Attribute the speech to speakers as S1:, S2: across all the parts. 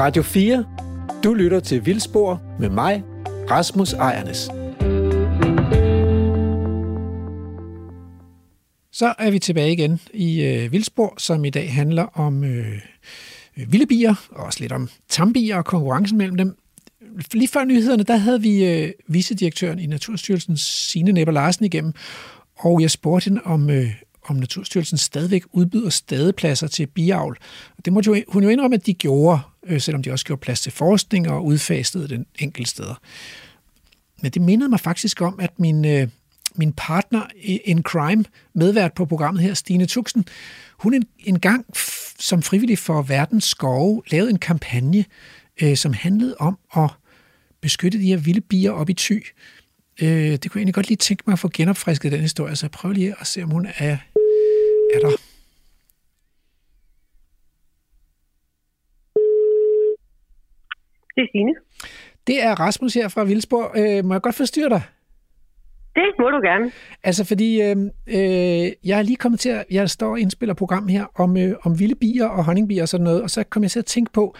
S1: Radio 4. Du lytter til Vildspor med mig, Rasmus Ejernes. Så er vi tilbage igen i øh, Vildspor, som i dag handler om øh, vilde bier, og også lidt om tambier og konkurrencen mellem dem. Lige før nyhederne, der havde vi øh, vicedirektøren i Naturstyrelsen, Signe Nepper Larsen, igennem, og jeg spurgte hende, om, øh, om Naturstyrelsen stadigvæk udbyder stadepladser til biavl. Det måtte jo, hun jo indrømme, at de gjorde, øh, selvom de også gjorde plads til forskning og udfastede den enkelte steder. Men det mindede mig faktisk om, at min, øh, min partner in crime, medvært på programmet her, Stine Tuxen, hun en, en gang som frivillig for Verdens Skove lavede en kampagne, øh, som handlede om at beskytte de her vilde bier op i ty. Øh, det kunne jeg egentlig godt lige tænke mig at få genopfrisket den historie, så jeg prøver lige at se, om hun er, er der.
S2: Det er Signe.
S1: Det er Rasmus her fra Vildsborg. Øh, må jeg godt forstyrre dig?
S2: Det må du gerne.
S1: Altså, fordi øh, øh, jeg er lige kommet til at... Jeg står og indspiller program her om, øh, om vilde bier og honningbier og sådan noget, og så kom jeg til at tænke på,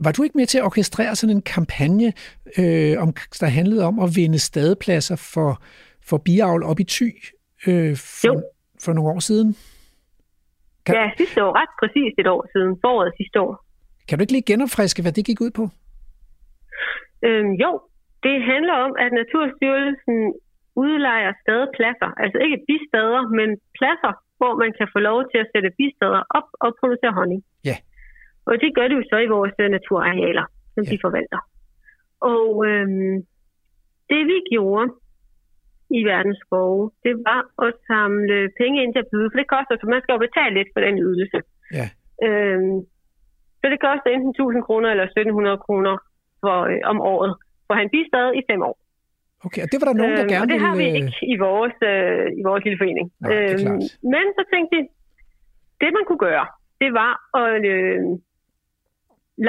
S1: var du ikke med til at orkestrere sådan en kampagne, øh, om, der handlede om at vinde stadepladser for, for biavl op i Thy øh, for, jo. For nogle år siden?
S2: Kan, ja, sidste år. Ret præcis et år siden. Foråret sidste år.
S1: Kan du ikke lige genopfriske, hvad det gik ud på?
S2: Øhm, jo, det handler om, at Naturstyrelsen udlejer stadepladser, altså ikke bistader, men pladser, hvor man kan få lov til at sætte bistader op og producere honning.
S1: Ja.
S2: Og det gør det jo så i vores øh, naturarealer, som ja. de forvalter. Og øhm, det vi gjorde i verdens skove, det var at samle penge ind til at byde, for det koster, så man skal jo betale lidt for den ydelse.
S1: Ja.
S2: Øhm, så det koster enten 1000 kroner eller 1700 kroner for, øh, om året for han bistad i fem år.
S1: Okay, og det var der nogen, der øhm, gerne
S2: ville... Og det
S1: har
S2: vi ikke i vores, øh, i vores lille forening.
S1: Nej, øhm,
S2: men så tænkte vi, det man kunne gøre, det var at øh,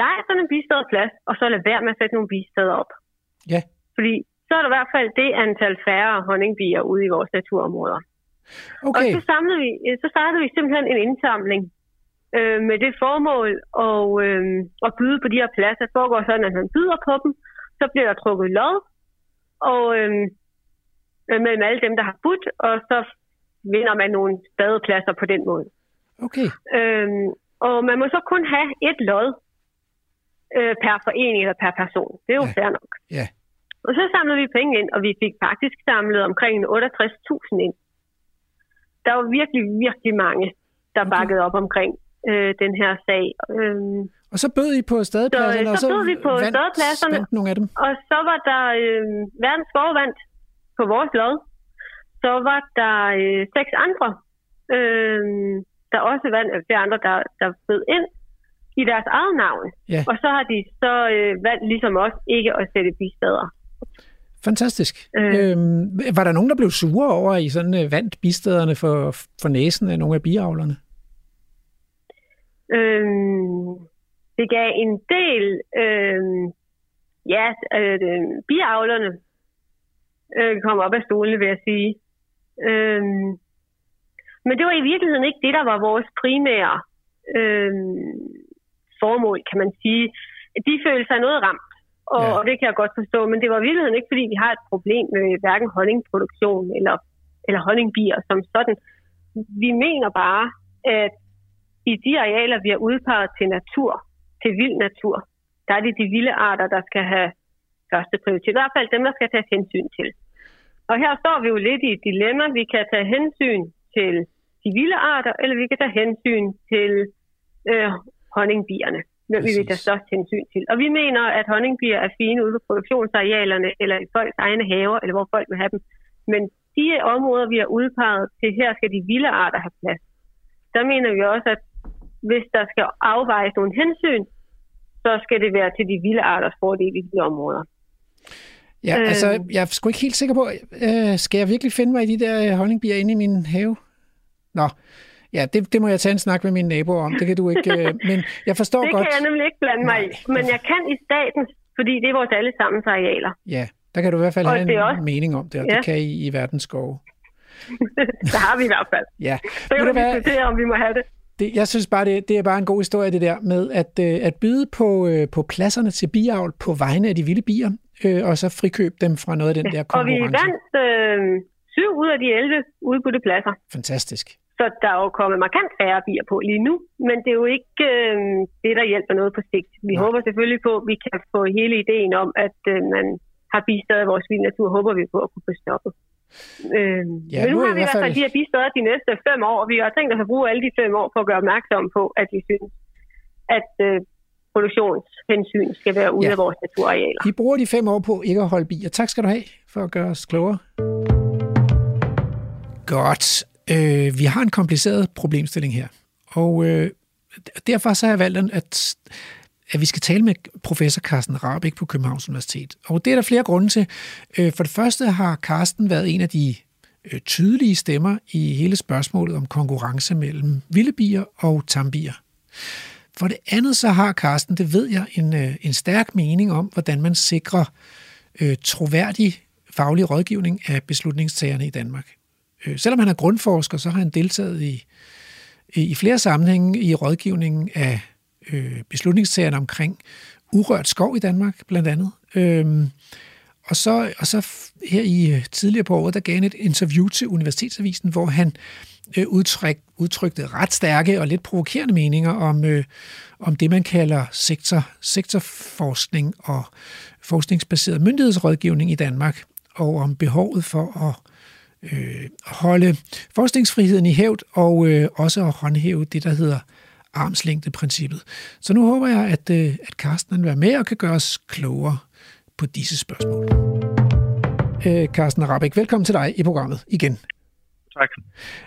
S2: lege sådan en bistadsplads, og så lade være med at sætte nogle bistader op.
S1: Ja.
S2: Fordi så er der i hvert fald det antal færre honningbier ude i vores naturområder.
S1: Okay.
S2: Og så, samlede vi, så startede vi simpelthen en indsamling øh, med det formål og, øh, at byde på de her pladser. Det foregår sådan, at man byder på dem, så bliver der trukket lod, og øhm, øh, mellem alle dem, der har budt, og så vinder man nogle badepladser på den måde.
S1: Okay.
S2: Øhm, og man må så kun have et lod øh, per forening eller per person. Det er jo
S1: ja.
S2: fair nok.
S1: Ja.
S2: Og så samlede vi penge ind, og vi fik faktisk samlet omkring 68.000 ind. Der var virkelig, virkelig mange, der okay. bakkede op omkring øh, den her sag. Øhm,
S1: og så bød I på stadepladserne,
S2: så,
S1: og
S2: så, så bød vi på
S1: vandt,
S2: stadepladserne,
S1: vandt nogle af dem.
S2: og så var der øh, verdens forvandt på vores lod. Så var der øh, seks andre, øh, der også vandt, øh, flere andre, der, der bød ind i deres eget navn.
S1: Ja.
S2: Og så har de så øh, valgt ligesom os ikke at sætte bistader.
S1: Fantastisk. Øh. Øhm, var der nogen, der blev sure over, at I sådan øh, vandt bistaderne for, for næsen af nogle af biavlerne?
S2: Øhm, det gav en del, øh, ja, øh, biavlerne øh, kom op af stolene, vil jeg sige. Øh, men det var i virkeligheden ikke det, der var vores primære øh, formål, kan man sige. De følte sig noget ramt, og, ja. og det kan jeg godt forstå, men det var i virkeligheden ikke, fordi vi har et problem med hverken honningproduktion eller, eller honningbier som sådan. Vi mener bare, at i de arealer, vi har udpeget til natur, til vild natur, der er det de vilde arter, der skal have første prioritet. I hvert fald dem, der skal tage hensyn til. Og her står vi jo lidt i et dilemma. Vi kan tage hensyn til de vilde arter, eller vi kan tage hensyn til øh, honningbierne, hvem vi vil tage størst hensyn til. Og vi mener, at honningbier er fine ude på produktionsarealerne, eller i folks egne haver, eller hvor folk vil have dem. Men de områder, vi har udpeget til, her skal de vilde arter have plads. Der mener vi også, at hvis der skal afvejes nogle hensyn, så skal det være til de vilde arters fordel i de områder.
S1: Ja, øh, altså, jeg er sgu ikke helt sikker på, øh, skal jeg virkelig finde mig i de der øh, honningbier inde i min have? Nå, ja, det, det må jeg tage en snak med mine naboer om, det kan du ikke, øh, men jeg forstår
S2: det
S1: godt...
S2: Det kan jeg nemlig ikke blande mig Nej. i, men jeg kan i staten, fordi det er vores allesammens arealer.
S1: Ja, der kan du i hvert fald og have en også, mening om det, og ja. det kan I i verdens skove.
S2: det har vi i hvert fald.
S1: ja.
S2: Så kan vi diskutere, om vi må have det.
S1: det, jeg synes bare, det, det er bare en god historie, det der med at, øh, at byde på, øh, på pladserne til biavl på vegne af de vilde bier, øh, og så frikøbe dem fra noget af den der konkurrence.
S2: Og vi vandt øh, syv ud af de 11 udbudte pladser.
S1: Fantastisk.
S2: Så der er jo kommet markant færre bier på lige nu, men det er jo ikke øh, det, der hjælper noget på sigt. Vi Nej. håber selvfølgelig på, at vi kan få hele ideen om, at øh, man har bistået vores vild natur, håber vi på at kunne få stoppet. Øh, ja, men nu, nu har vi i hvert fald de her bisteder de næste fem år, og vi har tænkt os at bruge alle de fem år på at gøre opmærksom på, at vi synes, at øh, produktionshensyn skal være ude ja. af vores naturarealer.
S1: Vi bruger de fem år på ikke at holde bier. Tak skal du have for at gøre os klogere. Godt. Øh, vi har en kompliceret problemstilling her, og øh, derfor så har jeg valgt, at, at vi skal tale med professor Carsten Rabeck på Københavns Universitet. Og det er der flere grunde til. Øh, for det første har Carsten været en af de øh, tydelige stemmer i hele spørgsmålet om konkurrence mellem vilde bier og tambier. For det andet så har Carsten, det ved jeg, en, øh, en stærk mening om, hvordan man sikrer øh, troværdig faglig rådgivning af beslutningstagerne i Danmark. Øh, selvom han er grundforsker, så har han deltaget i, i flere sammenhænge i rådgivningen af øh, beslutningstagerne omkring urørt skov i Danmark, blandt andet. Øhm, og, så, og så her i øh, tidligere på året, der gav han et interview til Universitetsavisen, hvor han øh, udtryk, udtrykte ret stærke og lidt provokerende meninger om, øh, om det, man kalder sektor, sektorforskning og forskningsbaseret myndighedsrådgivning i Danmark, og om behovet for at øh, holde forskningsfriheden i hævd og øh, også at håndhæve det, der hedder armslængdeprincippet. Så nu håber jeg, at, øh, at Carsten vil være med og kan gøre os klogere på disse spørgsmål. Øh, Carsten Rabeck, velkommen til dig i programmet igen.
S3: Tak.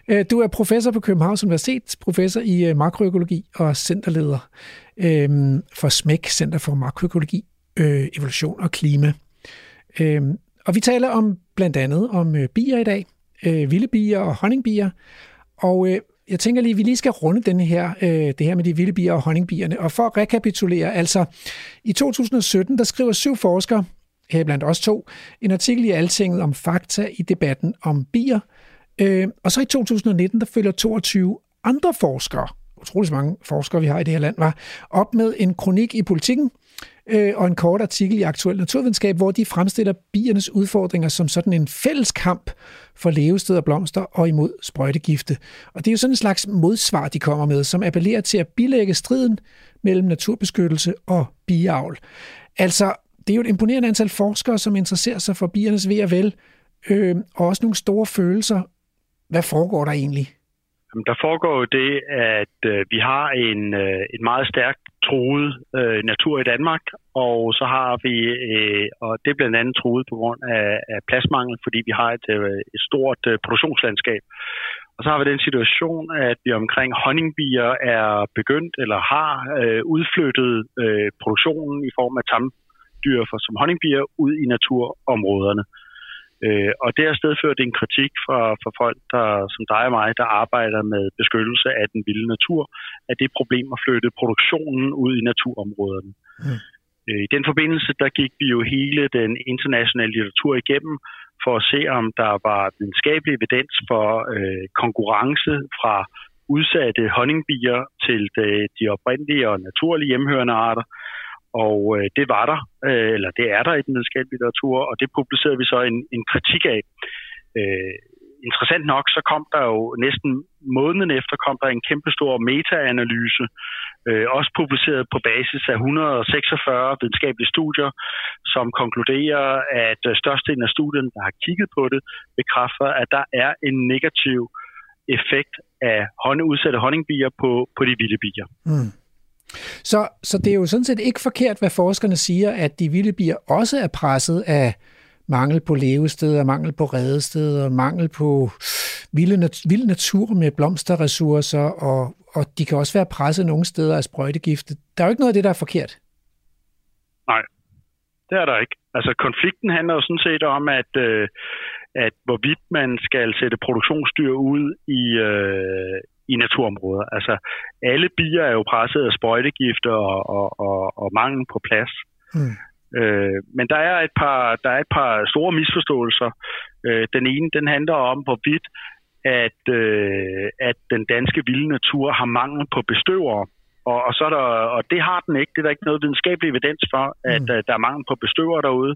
S1: Øh, du er professor på Københavns Universitet, professor i øh, makroøkologi og centerleder øh, for SMEC, Center for Makroøkologi, øh, Evolution og Klima. Øh, og vi taler om blandt andet om øh, bier i dag, øh, vilde bier og honningbier. Og øh, jeg tænker lige, at vi lige skal runde den her, øh, det her med de vilde bier og honningbierne. Og for at rekapitulere, altså i 2017, der skriver syv forskere, heriblandt os to, en artikel i Altinget om fakta i debatten om bier. Øh, og så i 2019, der følger 22 andre forskere, utrolig mange forskere, vi har i det her land, var op med en kronik i politikken, øh, og en kort artikel i Aktuel Naturvidenskab, hvor de fremstiller biernes udfordringer som sådan en fælles kamp for levested og blomster og imod sprøjtegifte. Og det er jo sådan en slags modsvar, de kommer med, som appellerer til at bilægge striden mellem naturbeskyttelse og biavl. Altså, det er jo et imponerende antal forskere, som interesserer sig for biernes ved og vel, øh, og også nogle store følelser. Hvad foregår der egentlig?
S3: Der foregår jo det, at øh, vi har en, øh, en meget stærk truet øh, natur i Danmark, og så har vi, øh, og det er blandt andet truet på grund af, af pladsmangel, fordi vi har et, øh, et stort øh, produktionslandskab. Og så har vi den situation, at vi omkring honningbier er begyndt eller har øh, udflyttet øh, produktionen i form af tamdyr for, som honningbier ud i naturområderne. Øh, og det har stedført en kritik fra, fra folk, der, som dig og mig, der arbejder med beskyttelse af den vilde natur, at det er et problem at flytte produktionen ud i naturområderne. Mm. Øh, I den forbindelse, der gik vi jo hele den internationale litteratur igennem, for at se, om der var videnskabelig evidens for øh, konkurrence fra udsatte honningbier til de, de oprindelige og naturlige hjemhørende arter, og øh, det var der, øh, eller det er der i den videnskabelige litteratur, og det publicerede vi så en, en kritik af. Øh, interessant nok, så kom der jo næsten måneden efter, kom der en kæmpestor meta-analyse, øh, også publiceret på basis af 146 videnskabelige studier, som konkluderer, at øh, størstedelen af studierne, der har kigget på det, bekræfter, at der er en negativ effekt af honning, udsatte honningbier på, på de vilde bier. Mm.
S1: Så, så det er jo sådan set ikke forkert, hvad forskerne siger, at de vilde bier også er presset af mangel på levesteder, mangel på redesteder, mangel på vilde, nat- vild natur med blomsterressourcer, og, og de kan også være presset nogle steder af sprøjtegifte. Der er jo ikke noget af det, der er forkert.
S3: Nej, det er der ikke. Altså konflikten handler jo sådan set om, at, øh, at hvorvidt man skal sætte produktionsdyr ud i, øh, i naturområder. Altså, alle bier er jo presset af sprøjtegifter og, og, og, og mangel på plads. Mm. Øh, men der er, et par, der er et par store misforståelser. Øh, den ene, den handler om, hvorvidt at, øh, at den danske vilde natur har mangel på bestøvere. Og, og, så er der, og det har den ikke. Det er der ikke noget videnskabelig evidens for, at mm. der er mangel på bestøvere derude.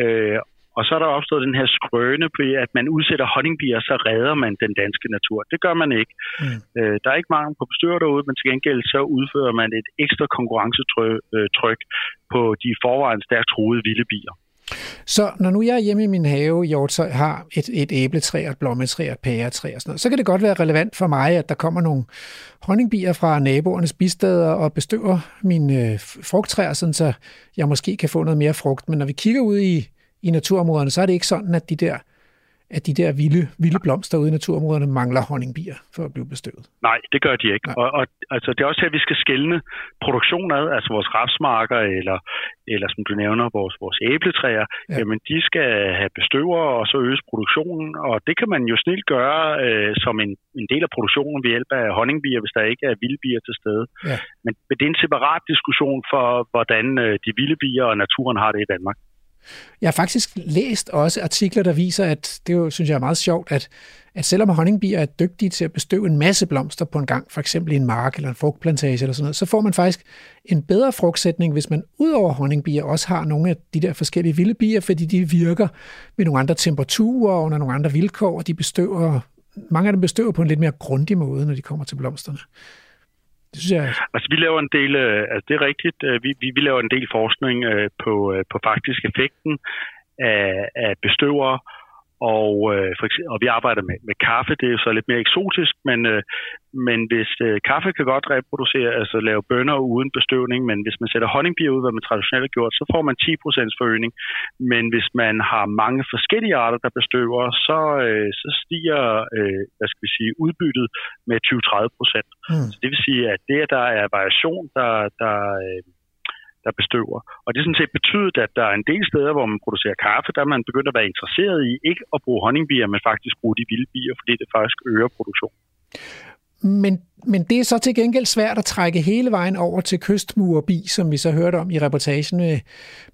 S3: Øh, og så er der opstået den her skrøne på, at man udsætter honningbier, så redder man den danske natur. Det gør man ikke. Mm. Øh, der er ikke mangel på bestøver derude, men til gengæld så udfører man et ekstra konkurrencetryk på de forvejen stærkt truede vilde bier.
S1: Så når nu jeg er hjemme i min have, Hjort, så har et, et æbletræ, et blommetræ, et pæretræ og sådan noget, så kan det godt være relevant for mig, at der kommer nogle honningbier fra naboernes bisteder og bestøver mine øh, frugttræer, sådan så jeg måske kan få noget mere frugt. Men når vi kigger ud i, i naturområderne, så er det ikke sådan, at de der at de der vilde, vilde blomster ude i naturområderne mangler honningbier for at blive bestøvet.
S3: Nej, det gør de ikke. Og, og altså, det er også her, vi skal skælne produktion ad, altså vores rapsmarker, eller, eller som du nævner, vores, vores æbletræer, ja. jamen de skal have bestøver, og så øges produktionen, og det kan man jo snilt gøre øh, som en, en del af produktionen ved hjælp af honningbier, hvis der ikke er vilde bier til stede. Ja. Men, men det er en separat diskussion for, hvordan øh, de vilde bier og naturen har det i Danmark.
S1: Jeg har faktisk læst også artikler, der viser, at det jo, synes jeg er meget sjovt, at, at selvom honningbier er dygtige til at bestøve en masse blomster på en gang, for eksempel i en mark eller en frugtplantage eller sådan noget, så får man faktisk en bedre frugtsætning, hvis man ud over honningbier også har nogle af de der forskellige vilde bier, fordi de virker med nogle andre temperaturer under nogle andre vilkår, og de bestøver, mange af dem bestøver på en lidt mere grundig måde, når de kommer til blomsterne.
S3: Det synes jeg... Altså, vi laver en del, øh, altså det er rigtigt, øh, vi, vi, vi laver en del forskning øh, på, på faktisk effekten af, af bestøvere, og, øh, for eksempel, og vi arbejder med, med kaffe, det er jo så lidt mere eksotisk, men, øh, men hvis øh, kaffe kan godt reproducere, altså lave bønner uden bestøvning, men hvis man sætter honningbier ud, hvad man traditionelt har gjort, så får man 10% forøgning. Men hvis man har mange forskellige arter, der bestøver, så, øh, så stiger øh, hvad skal vi sige, udbyttet med 20-30%. Mm. Så det vil sige, at det, at der er variation, der, der øh, der bestøver. Og det er sådan set betydet, at der er en del steder, hvor man producerer kaffe, der er man begyndt at være interesseret i ikke at bruge honningbier, men faktisk bruge de vilde bier, fordi det faktisk øger produktionen.
S1: Men, men det er så til gengæld svært at trække hele vejen over til kystmurbi, som vi så hørte om i reportagen med,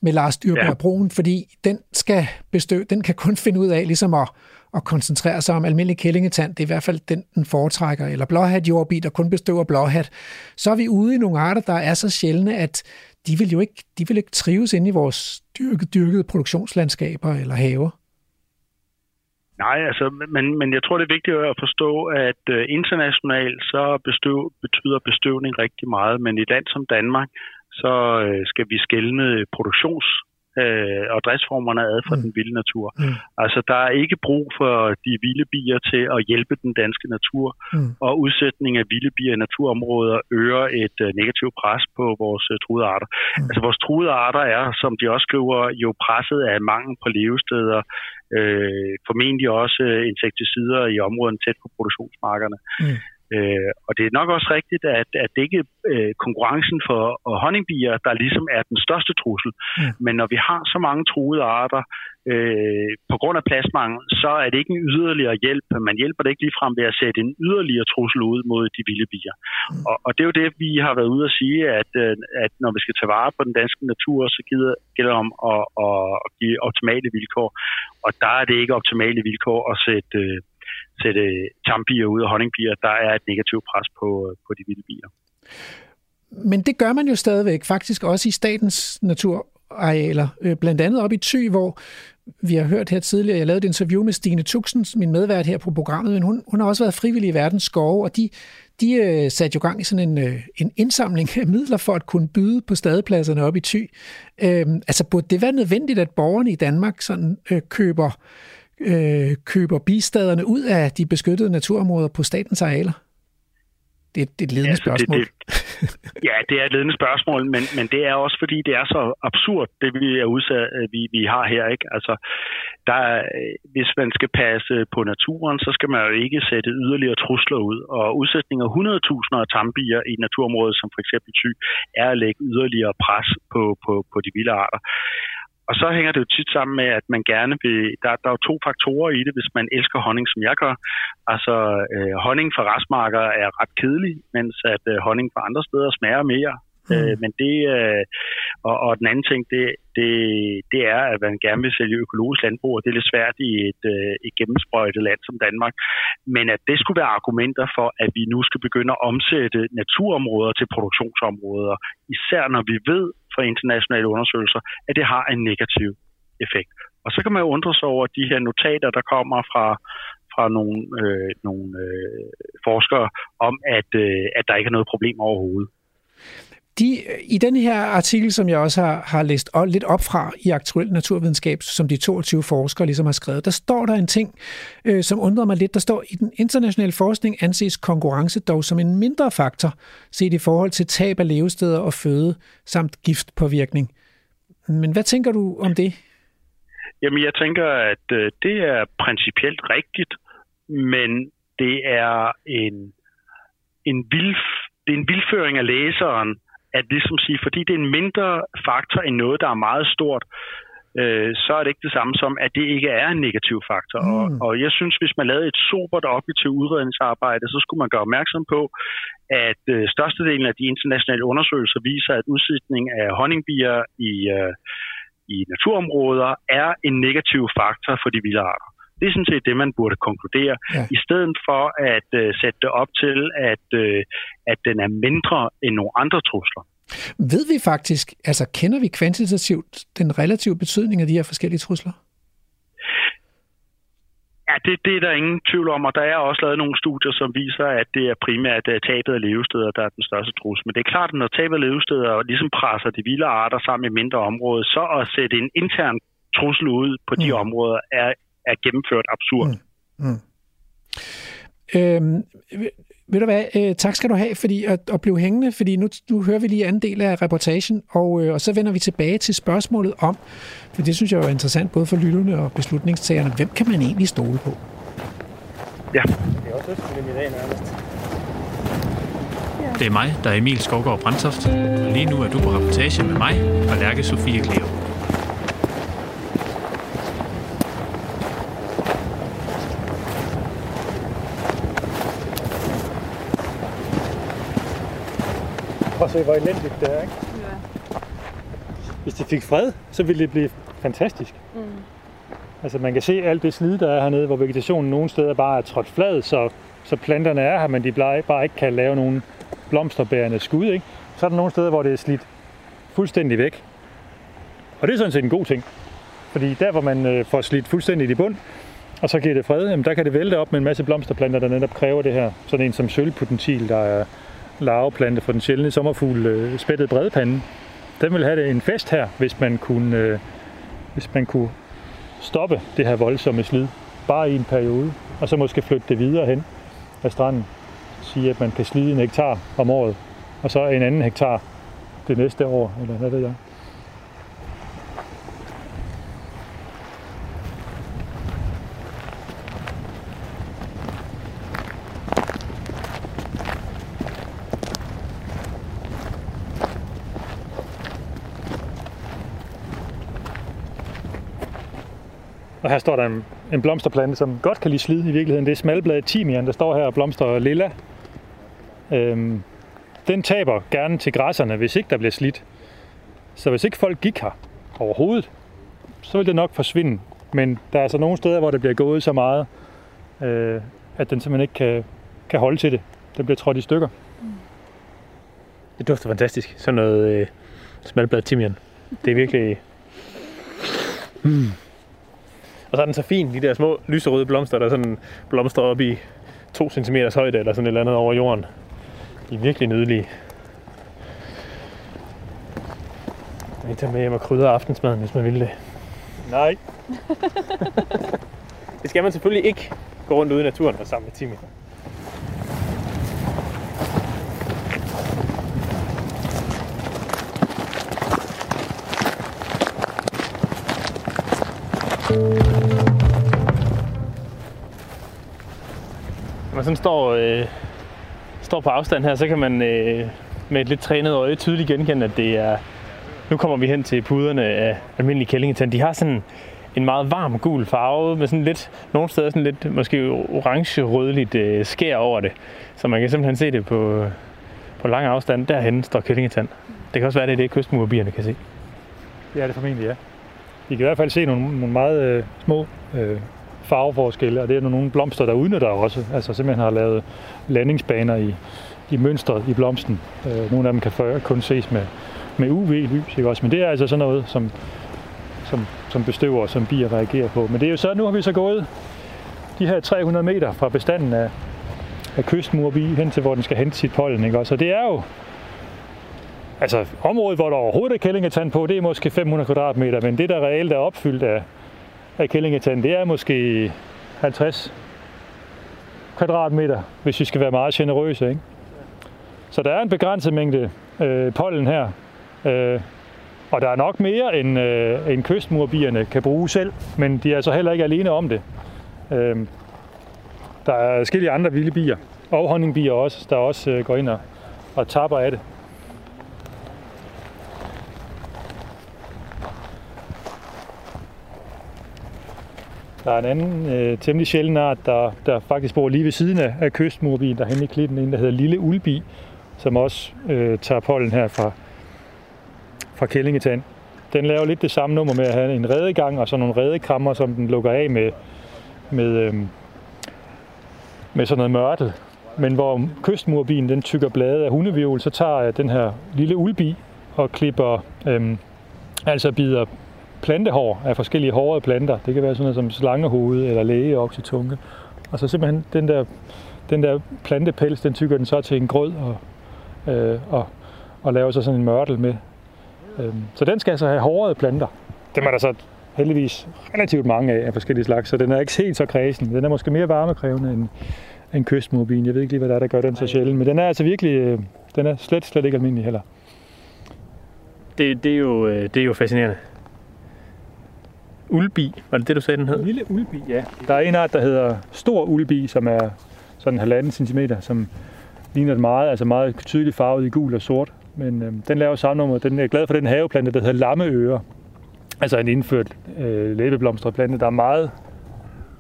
S1: med Lars Dyrberg ja. Broen, fordi den skal bestøve, den kan kun finde ud af ligesom at, at koncentrere sig om almindelig kællingetand. Det er i hvert fald den, den foretrækker. Eller blåhat jordbi, der kun bestøver blåhat. Så er vi ude i nogle arter, der er så sjældne, at de vil jo ikke, de vil ikke trives inde i vores dyrkede, dyrkede produktionslandskaber eller haver.
S3: Nej, altså, men, men jeg tror, det er vigtigt at forstå, at øh, internationalt så bestøv, betyder bestøvning rigtig meget, men i et land som Danmark, så øh, skal vi skælne produktions øh, og driftsformerne ad fra mm. den vilde natur. Mm. Altså, der er ikke brug for de vilde bier til at hjælpe den danske natur, mm. og udsætning af vilde bier i naturområder øger et øh, negativt pres på vores øh, truede arter. Mm. Altså, vores truede arter er, som de også skriver, jo presset af mangel på levesteder, øh, formentlig også øh, insekticider i områden tæt på produktionsmarkerne. Mm. Øh, og det er nok også rigtigt, at, at det ikke er øh, konkurrencen for honningbier, der ligesom er den største trussel. Ja. Men når vi har så mange truede arter øh, på grund af pladsmangel, så er det ikke en yderligere hjælp. Man hjælper det ikke ligefrem ved at sætte en yderligere trussel ud mod de vilde bier. Mm. Og, og det er jo det, vi har været ude at sige, at, øh, at når vi skal tage vare på den danske natur, så gider, gælder det om at, at give optimale vilkår. Og der er det ikke optimale vilkår at sætte... Øh, sætte øh, tambier ud og honningbier, der er et negativt pres på, øh, på de vilde bier.
S1: Men det gør man jo stadigvæk, faktisk også i statens naturarealer. Øh, blandt andet op i Thy, hvor vi har hørt her tidligere, jeg lavede et interview med Stine Tuxen, min medvært her på programmet, men hun, hun har også været frivillig i verdens skove, og de, de øh, satte jo gang i sådan en, øh, en indsamling af midler for at kunne byde på stadepladserne op i Thy. Øh, altså burde det være nødvendigt, at borgerne i Danmark sådan øh, køber øh, køber bistaderne ud af de beskyttede naturområder på statens arealer? Det, det er et ledende ja, altså, spørgsmål. Det,
S3: det, ja, det er et ledende spørgsmål, men, men det er også fordi, det er så absurd, det vi, er udsat, øh, vi, vi har her. Ikke? Altså, der, hvis man skal passe på naturen, så skal man jo ikke sætte yderligere trusler ud. Og udsætning af 100.000 af tambier i naturområdet, som for eksempel Thy, er at lægge yderligere pres på, på, på de vilde arter. Og så hænger det jo tit sammen med, at man gerne vil... Der, der er jo to faktorer i det, hvis man elsker honning, som jeg gør. Altså, øh, honning fra restmarker er ret kedelig, mens at øh, honning fra andre steder smager mere. Mm. Øh, men det, øh, og, og den anden ting, det, det, det er, at man gerne vil sælge økologisk landbrug, og det er lidt svært i et, øh, et gennemsprøjtet land som Danmark. Men at det skulle være argumenter for, at vi nu skal begynde at omsætte naturområder til produktionsområder, især når vi ved fra internationale undersøgelser, at det har en negativ effekt. Og så kan man jo undre sig over de her notater, der kommer fra, fra nogle, øh, nogle øh, forskere om, at, øh, at der ikke er noget problem overhovedet.
S1: De, øh, I den her artikel, som jeg også har, har læst lidt op fra i Aktuel Naturvidenskab, som de 22 forskere ligesom har skrevet, der står der en ting, øh, som undrer mig lidt. Der står, i den internationale forskning anses konkurrence dog som en mindre faktor, set i forhold til tab af levesteder og føde, samt giftpåvirkning. Men hvad tænker du om det?
S3: Jamen, jeg tænker, at øh, det er principielt rigtigt, men det er en, en vild, det er en vildføring af læseren, at ligesom sige, fordi det er en mindre faktor end noget, der er meget stort, øh, så er det ikke det samme som, at det ikke er en negativ faktor. Mm. Og, og jeg synes, hvis man lavede et sobert objektivt udredningsarbejde, så skulle man gøre opmærksom på, at øh, størstedelen af de internationale undersøgelser viser, at udsætning af honningbier i, øh, i naturområder er en negativ faktor for de vilde arter. Det er sådan set det, man burde konkludere, ja. i stedet for at øh, sætte det op til, at, øh, at den er mindre end nogle andre trusler.
S1: Ved vi faktisk, altså kender vi kvantitativt den relative betydning af de her forskellige trusler?
S3: Ja, det, det er der ingen tvivl om, og der er også lavet nogle studier, som viser, at det er primært uh, tabet af levesteder, der er den største trussel. Men det er klart, at når tabet af levesteder ligesom presser de vilde arter sammen i mindre områder, så at sætte en intern trussel ud på de mm. områder er er gennemført absurd. Mm. Mm.
S1: Øhm, ved du hvad, øh, tak skal du have fordi at, at blive hængende, fordi nu, nu hører vi lige anden del af reportagen, og, øh, og så vender vi tilbage til spørgsmålet om, for det synes jeg er interessant både for lytterne og beslutningstagerne, hvem kan man egentlig stole på?
S3: Ja.
S4: Det er også i dag nærmest.
S5: Det er mig, der er Emil Skovgaard Brandtoft. Lige nu er du på reportage med mig og Lærke Sofie Kleo.
S4: Prøv at se, hvor elendigt det er, ikke? Ja. Hvis det fik fred, så ville det blive fantastisk. Mm. Altså man kan se alt det slid, der er hernede, hvor vegetationen nogle steder bare er trådt flad, så, så planterne er her, men de bare ikke kan lave nogen blomsterbærende skud. Ikke? Så er der nogle steder, hvor det er slidt fuldstændig væk. Og det er sådan set en god ting. Fordi der, hvor man øh, får slidt fuldstændig i bund, og så giver det fred, jamen der kan det vælte op med en masse blomsterplanter, der netop kræver det her. Sådan en som sølvpotentil, der er larveplante for den sjældne sommerfugl, øh, spættet bredpande. Den vil have det en fest her, hvis man kunne, øh, hvis man kunne stoppe det her voldsomme slid, bare i en periode, og så måske flytte det videre hen af stranden. Sige, at man kan slide en hektar om året, og så en anden hektar det næste år, eller hvad ved jeg. Og her står der en, en blomsterplante, som godt kan lide slid i virkeligheden. Det er smalbladet timian, der står her og blomster lilla. Øhm, den taber gerne til græsserne, hvis ikke der bliver slidt. Så hvis ikke folk gik her overhovedet, så vil det nok forsvinde. Men der er altså nogle steder, hvor det bliver gået så meget, øh, at den simpelthen ikke kan, kan holde til det. Den bliver trådt i stykker.
S5: Det dufter fantastisk. Sådan noget øh, smalbladet timian. Det er virkelig... Mm. Og så er den så fin, de der små lyserøde blomster, der sådan blomstrer op i 2 cm højde eller sådan et eller andet over jorden. De er virkelig nydelige. Jeg kan tage med hjem og krydre aftensmaden, hvis man vil det.
S4: Nej.
S5: det skal man selvfølgelig ikke gå rundt ude i naturen og samle timian. Sådan står, øh, står på afstand her, så kan man øh, med et lidt trænet øje tydeligt genkende, at det er... Nu kommer vi hen til puderne af almindelige kællingetand. De har sådan en meget varm gul farve med sådan lidt, nogle steder sådan lidt måske orange-rødligt øh, skær over det. Så man kan simpelthen se det på, på lang afstand. Derhen står kællingetand. Det kan også være, det er det, kystmurbierne kan se.
S4: Det er det formentlig, ja. I kan i hvert fald se nogle, nogle meget øh, små øh, farveforskelle, og det er nogle blomster, der udnytter også. Altså simpelthen har lavet landingsbaner i, i mønstret i blomsten. Øh, nogle af dem kan før kun ses med, med UV-lys, ikke også? Men det er altså sådan noget, som, som, som bestøver og som bier reagerer på. Men det er jo så, nu har vi så gået de her 300 meter fra bestanden af, af kystmurbi hen til, hvor den skal hente sit pollen, ikke også? Og det er jo Altså, området, hvor der overhovedet er kællingetand på, det er måske 500 kvadratmeter, men det, der reelt er opfyldt af, af kællingetanden, det er måske 50 kvadratmeter, hvis vi skal være meget generøse. Ikke? Så der er en begrænset mængde øh, pollen her, øh, og der er nok mere, end, øh, end kystmurbierne kan bruge selv, men de er altså heller ikke alene om det. Øh, der er forskellige andre vilde bier, og honningbier også, der også øh, går ind og, og tapper af det. Der er en anden øh, temmelig sjælden art, der, der faktisk bor lige ved siden af, af kystmurbien, der henne i klitten, en der hedder Lille Ulbi, som også øh, tager pollen her fra, fra kællingetand. Den laver lidt det samme nummer med at have en redegang og så nogle redekrammer, som den lukker af med, med, øh, med sådan noget mørtel. Men hvor kystmurbien den tykker blade af hundeviol, så tager den her lille ulbi og klipper, øh, altså bider plantehår af forskellige hårde planter. Det kan være sådan noget som slangehoved eller lægeoksetunge. Og så simpelthen den der, den der plantepels, den tykker den så til en grød og, øh, og, og laver så sådan en mørtel med. Øh, så den skal altså have hårde planter. Dem er der så heldigvis relativt mange af, af forskellige slags, så den er ikke helt så kredsen. Den er måske mere varmekrævende end, end kystmobin. Jeg ved ikke lige, hvad der er, der gør den så sjældent, men den er altså virkelig, øh, den er slet, slet ikke almindelig heller.
S5: Det, det, er jo, øh, det er jo fascinerende. Ulbi, var det det, du sagde, den hed?
S4: Lille ulbi, ja. Der er en art, der hedder stor ulbi, som er sådan halvanden centimeter, som ligner det meget, altså meget tydeligt farvet i gul og sort. Men øh, den laver samme nummer. Den er glad for den haveplante, der hedder lammeøre. Altså en indført øh, læbeblomsterplante, der er meget,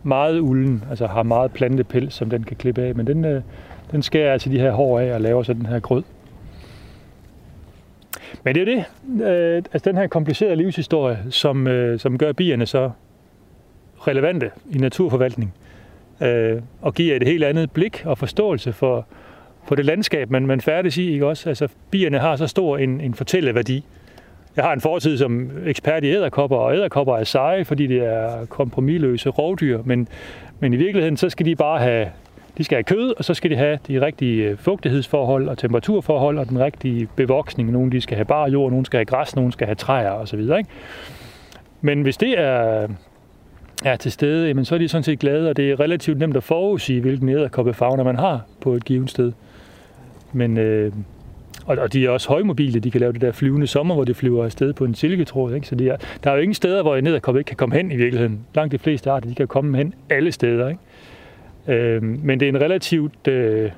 S4: meget ulden, altså har meget plantepels, som den kan klippe af. Men den, øh, den skærer altså de her hår af og laver så den her grød. Men det er det, øh, altså den her komplicerede livshistorie, som, øh, som gør bierne så relevante i naturforvaltning, øh, og giver et helt andet blik og forståelse for, for det landskab, man, man færdes i. Ikke også? Altså, bierne har så stor en, en fortælleværdi. Jeg har en fortid som ekspert i æderkopper, og æderkopper er seje, fordi det er kompromilløse rovdyr, men, men i virkeligheden så skal de bare have de skal have kød, og så skal de have de rigtige øh, fugtighedsforhold og temperaturforhold og den rigtige bevoksning. Nogle de skal have bar jord, nogle skal have græs, nogle skal have træer osv. Ikke? Men hvis det er, er til stede, jamen, så er de sådan set glade, og det er relativt nemt at forudsige, hvilken fauna man har på et givet sted. Men, øh, og, og de er også højmobile, de kan lave det der flyvende sommer, hvor de flyver afsted på en silketråd. Ikke? Så de er, der er jo ingen steder, hvor en æderkop ikke kan komme hen i virkeligheden. Langt de fleste arter, de kan komme hen alle steder. Ikke? Øh, men det er en relativt, øh,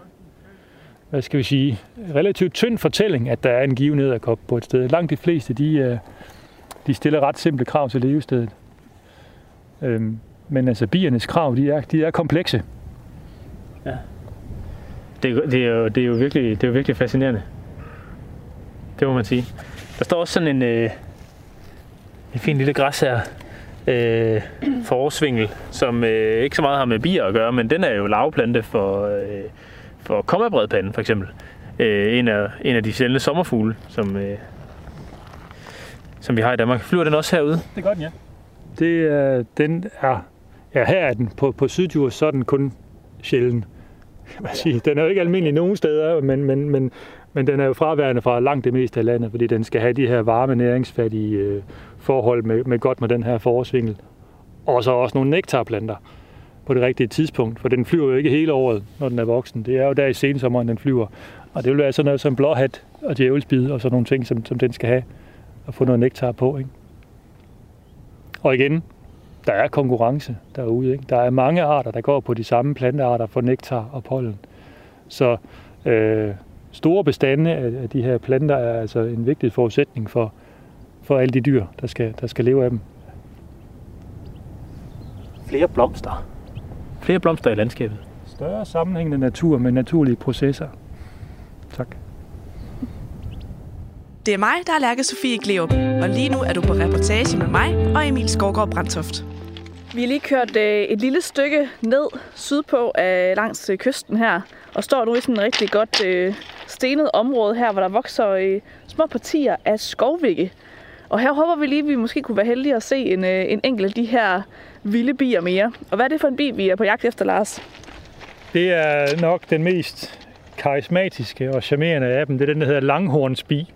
S4: hvad skal vi sige, relativt tynd fortælling, at der er en given æderkop på et sted. Langt de fleste, de, øh, de stiller ret simple krav til levestedet. Øh, men altså biernes krav, de er, de er komplekse.
S5: Ja. Det, det, er jo, det, er jo virkelig, det er jo virkelig fascinerende. Det må man sige. Der står også sådan en, øh, en fin lille græs her, øh, forårsvingel, som øh, ikke så meget har med bier at gøre, men den er jo lavplante for, øh, for kommabredpanden for eksempel. Øh, en, af, en af de sjældne sommerfugle, som, øh, som vi har i Danmark. Flyver den også herude?
S4: Det gør den, ja. Det, øh, den er, ja, her er den. På, på Sydjurs, så er den kun sjælden. Kan man sige. Den er jo ikke almindelig nogen steder, men, men, men, men den er jo fraværende fra langt det meste af landet, fordi den skal have de her varme, næringsfattige øh, forhold med, med godt med den her forårsvingel. Og så også nogle nektarplanter på det rigtige tidspunkt, for den flyver jo ikke hele året, når den er voksen. Det er jo der i sensommeren, den flyver. Og det vil være sådan noget som blåhat og djævelsbid og sådan nogle ting, som, som den skal have og få noget nektar på. Ikke? Og igen, der er konkurrence derude. Ikke? Der er mange arter, der går på de samme plantearter for nektar og pollen. Så øh, store bestande af de her planter er altså en vigtig forudsætning for, for alle de dyr, der skal, der skal leve af dem.
S5: Flere blomster. Flere blomster i landskabet.
S4: Større sammenhængende natur med naturlige processer. Tak.
S6: Det er mig, der er Lærke Sofie Gleup, og lige nu er du på reportage med mig og Emil Skovgaard Brandtoft. Vi har lige kørt øh, et lille stykke ned sydpå øh, langs øh, kysten her, og står nu i sådan et rigtig godt øh, stenet område her, hvor der vokser øh, små partier af skovvikke. Og her håber vi lige, at vi måske kunne være heldige at se en, øh, en enkelt af de her vilde bier mere. Og hvad er det for en bi, vi er på jagt efter, Lars?
S4: Det er nok den mest karismatiske og charmerende af dem. Det er den, der hedder langhornsbi.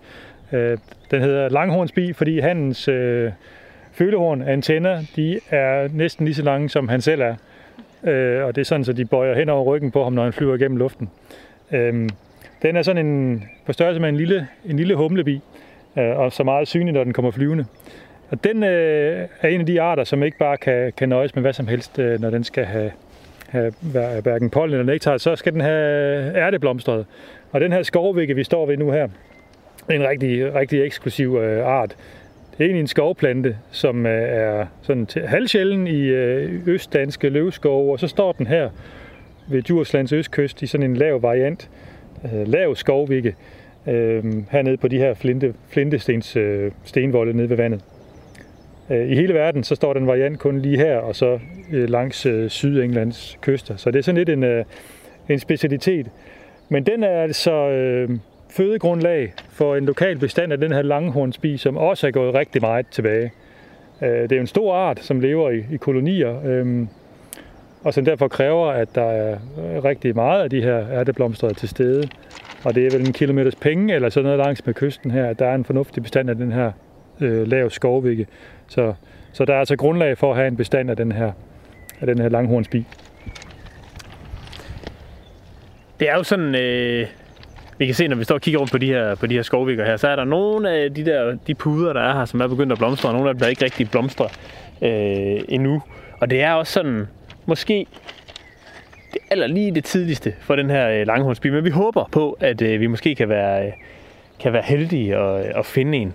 S4: Øh, den hedder langhornsbi, fordi hans øh, følehorn, antenner, de er næsten lige så lange, som han selv er. Øh, og det er sådan, så de bøjer hen over ryggen på ham, når han flyver gennem luften. Øh, den er sådan en, på størrelse med en lille, en lille humlebi, øh, og så meget synlig, når den kommer flyvende. Og den øh, er en af de arter, som ikke bare kan, kan nøjes med hvad som helst, øh, når den skal have, have hverken pollen eller nektar, så skal den have ærteblomstret. Og den her skovvikke, vi står ved nu her, er en rigtig, rigtig eksklusiv øh, art. Det er egentlig en skovplante, som øh, er sådan til halvsjælden i øh, østdanske løvskove, og så står den her ved Djurslands østkyst i sådan en lav variant, øh, lav skovvikke, øh, hernede på de her flinte, flintestens øh, stenvolde nede ved vandet. Øh, I hele verden så står den variant kun lige her, og så øh, langs øh, Sydenglands kyster. Så det er sådan lidt en, øh, en specialitet. Men den er altså øh, fødegrundlag for en lokal bestand af den her langhornsbi, som også er gået rigtig meget tilbage. Øh, det er en stor art, som lever i, i kolonier, øh, og som derfor kræver, at der er øh, rigtig meget af de her ærteblomster til stede. Og det er vel en kilometers penge, eller sådan noget langs med kysten her, at der er en fornuftig bestand af den her øh, lav skovvikke. Så, så der er altså grundlag for at have en bestand af den her, af den her langhornsbi.
S5: Det er jo sådan, øh, vi kan se, når vi står og kigger rundt på de her, på de her skovvikker her, så er der nogle af de der de puder, der er her, som er begyndt at blomstre, og nogle af dem, der ikke rigtig blomstrer øh, endnu. Og det er også sådan, måske det aller lige det tidligste for den her øh, langhornsbi, men vi håber på, at øh, vi måske kan være, øh, kan være heldige og, øh, og finde en.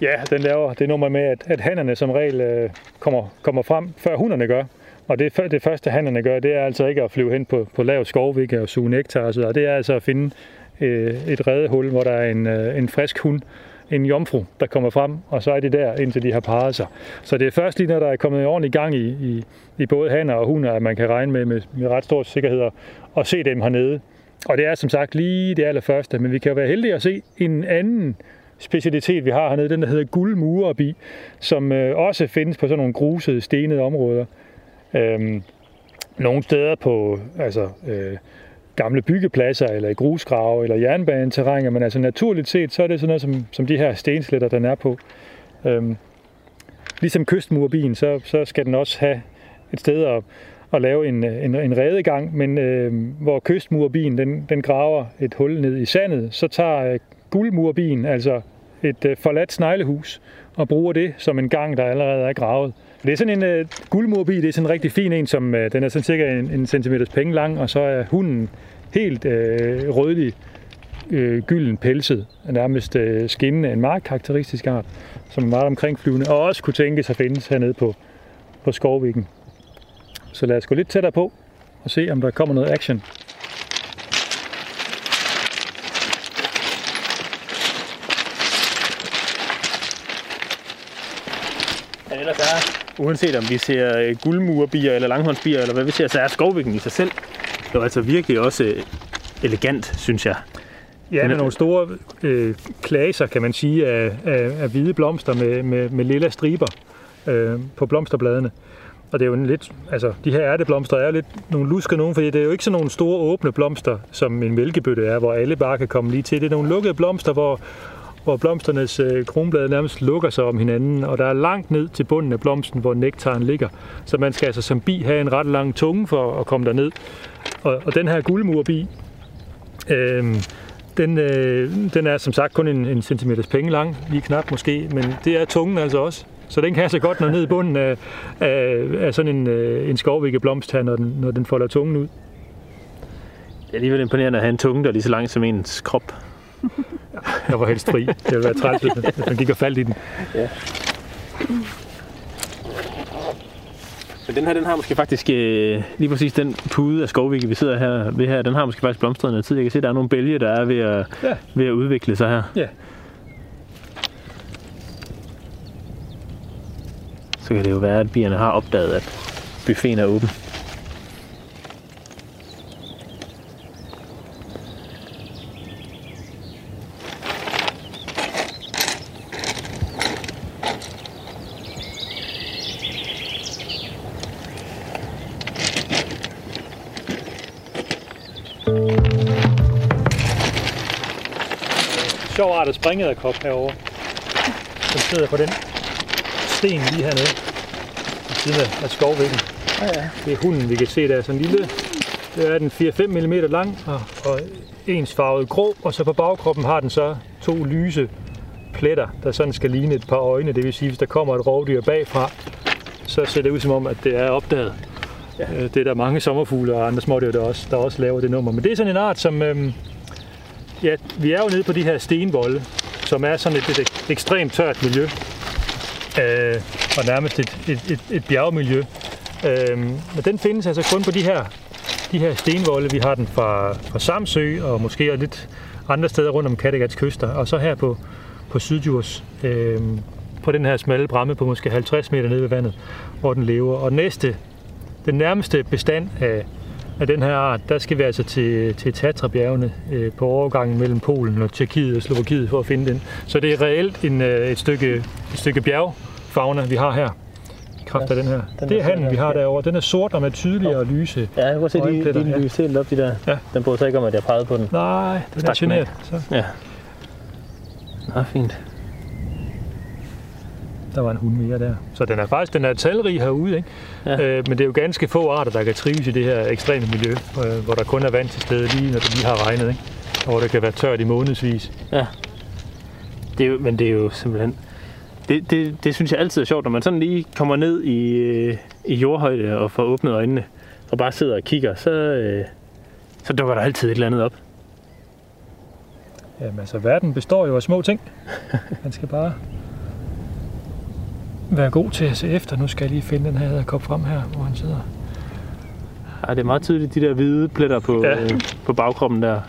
S4: Ja, den laver det nummer med, at, at hannerne som regel øh, kommer, kommer frem, før hunderne gør. Og det, det første, hannerne gør, det er altså ikke at flyve hen på, på lav skovvikke og suge nektar og så. Det er altså at finde øh, et redehul, hvor der er en, øh, en frisk hund, en jomfru, der kommer frem, og så er de der, indtil de har parret sig. Så det er først lige, når der er kommet ordentlig gang i, i, i både hanner og hunder, at man kan regne med, med, med ret stor sikkerhed at se dem hernede. Og det er som sagt lige det allerførste, men vi kan jo være heldige at se en anden specialitet, vi har hernede, den der hedder guldmurebi, som øh, også findes på sådan nogle grusede, stenede områder. Øhm, nogle steder på altså, øh, gamle byggepladser, eller i grusgrave, eller jernbaneterrænger, men altså naturligt set, så er det sådan noget som, som de her stensletter, den er på. Øhm, ligesom kystmurbien, så, så skal den også have et sted at, at lave en, en, en redegang, men øh, hvor kystmurbien den, den graver et hul ned i sandet, så tager øh, guldmurbien, altså et øh, forladt sneglehus, og bruger det som en gang, der allerede er gravet. Det er sådan en øh, guldmorbi, det er sådan en rigtig fin en, som øh, den er sådan cirka en, en centimeters penge lang, og så er hunden helt øh, rødlig, øh, gylden pelset, nærmest øh, skinnende, en meget karakteristisk art, som er meget omkringflyvende, og også kunne tænkes at findes hernede på, på Skovvikken. Så lad os gå lidt tættere på og se, om der kommer noget action.
S5: Ja, ellers er, uanset om vi ser øh, guldmurbier eller langhåndsbier, eller hvad vi ser, så er skovvikken i sig selv jo altså virkelig også øh, elegant, synes jeg.
S4: Ja, med nogle store øh, klaser, kan man sige, af, af, af hvide blomster med, med, med lilla striber øh, på blomsterbladene. Og det er jo en lidt, altså de her ærteblomster er lidt nogle lusker nogen, fordi det er jo ikke sådan nogle store åbne blomster, som en mælkebøtte er, hvor alle bare kan komme lige til. Det er nogle lukkede blomster, hvor, hvor blomsternes øh, kronblade nærmest lukker sig om hinanden, og der er langt ned til bunden af blomsten, hvor nektaren ligger. Så man skal altså som bi have en ret lang tunge for at komme derned. Og, og den her guldmurbi, øh, den, øh, den er som sagt kun en, en centimeters penge lang, lige knap måske, men det er tungen altså også. Så den kan altså godt nå ned i bunden af, af, af sådan en, øh, en skovvikkeblomst her, når den, når den folder tungen ud.
S5: Det er alligevel imponerende at have en tunge, der er lige så lang som ens krop.
S4: Jeg var helst fri. Det ville være træls, hvis man gik og faldt i den.
S5: Ja. Men den her, den har måske faktisk, øh, lige præcis den pude af skovvikke, vi sidder her ved her, den har måske faktisk blomstret noget tid. Jeg kan se, at der er nogle bælge, der er ved at, ja. ved at udvikle sig her.
S4: Ja.
S5: Så kan det jo være, at bierne har opdaget, at buffeten er åben.
S4: Af springederkop herovre. Den sidder på den sten lige hernede. Ved siden af, af skovvæggen.
S5: Ja, ja.
S4: Det er hunden, vi kan se, der er sådan en lille. Det er den 4-5 mm lang og, og ensfarvet grå, og så på bagkroppen har den så to lyse pletter, der sådan skal ligne et par øjne. Det vil sige, hvis der kommer et rovdyr bagfra, så ser det ud som om, at det er opdaget. Ja. Det er der mange sommerfugle og andre smådyr, der også, der også laver det nummer. Men det er sådan en art, som... Øhm, ja, vi er jo nede på de her stenvolde, som er sådan et, et, et ekstremt tørt miljø. Øh, og nærmest et, et, et, et bjergmiljø. Øh, men den findes altså kun på de her, de her stenvolde. Vi har den fra, fra Samsø og måske og lidt andre steder rundt om Kattegats kyster. Og så her på, på Syddjurs, øh, på den her smalle bramme på måske 50 meter nede ved vandet, hvor den lever. Og næste, den nærmeste bestand af, af den her art, der skal vi altså til, til Tatrabjergene øh, på overgangen mellem Polen og Tjekkiet og Slovakiet for at finde den. Så det er reelt en, øh, et, stykke, et stykke bjergfauna, vi har her. I kraft af den her.
S5: Den
S4: det
S5: er
S4: handen, vi har derovre. Den er sort og med tydelige og lyse.
S5: Ja, jeg kan se, de, de lyser helt op, de der.
S4: Ja.
S5: Den bryder sig ikke om, at jeg pegede på den.
S4: Nej, den er generet. Så
S5: Ja. Nå, fint.
S4: Der var en hund mere der. Så den er faktisk den er talrig herude, ikke?
S5: Ja.
S4: Øh, men det er jo ganske få arter, der kan trives i det her ekstreme miljø, øh, hvor der kun er vand til stede lige, når det lige har regnet, ikke? Og hvor det kan være tørt i månedsvis.
S5: Ja. Det er jo, men det er jo simpelthen... Det, det, det synes jeg altid er sjovt, når man sådan lige kommer ned i, øh, i jordhøjde og får åbnet øjnene, og bare sidder og kigger, så, øh, så dukker der altid et eller andet op.
S4: Jamen altså, verden består jo af små ting. Man skal bare være god til at se efter. Nu skal jeg lige finde den her æderkop frem her, hvor han sidder.
S5: Ja, det er meget tydeligt, de der hvide pletter på,
S4: Ja.
S5: ja. øh, på bagkroppen der.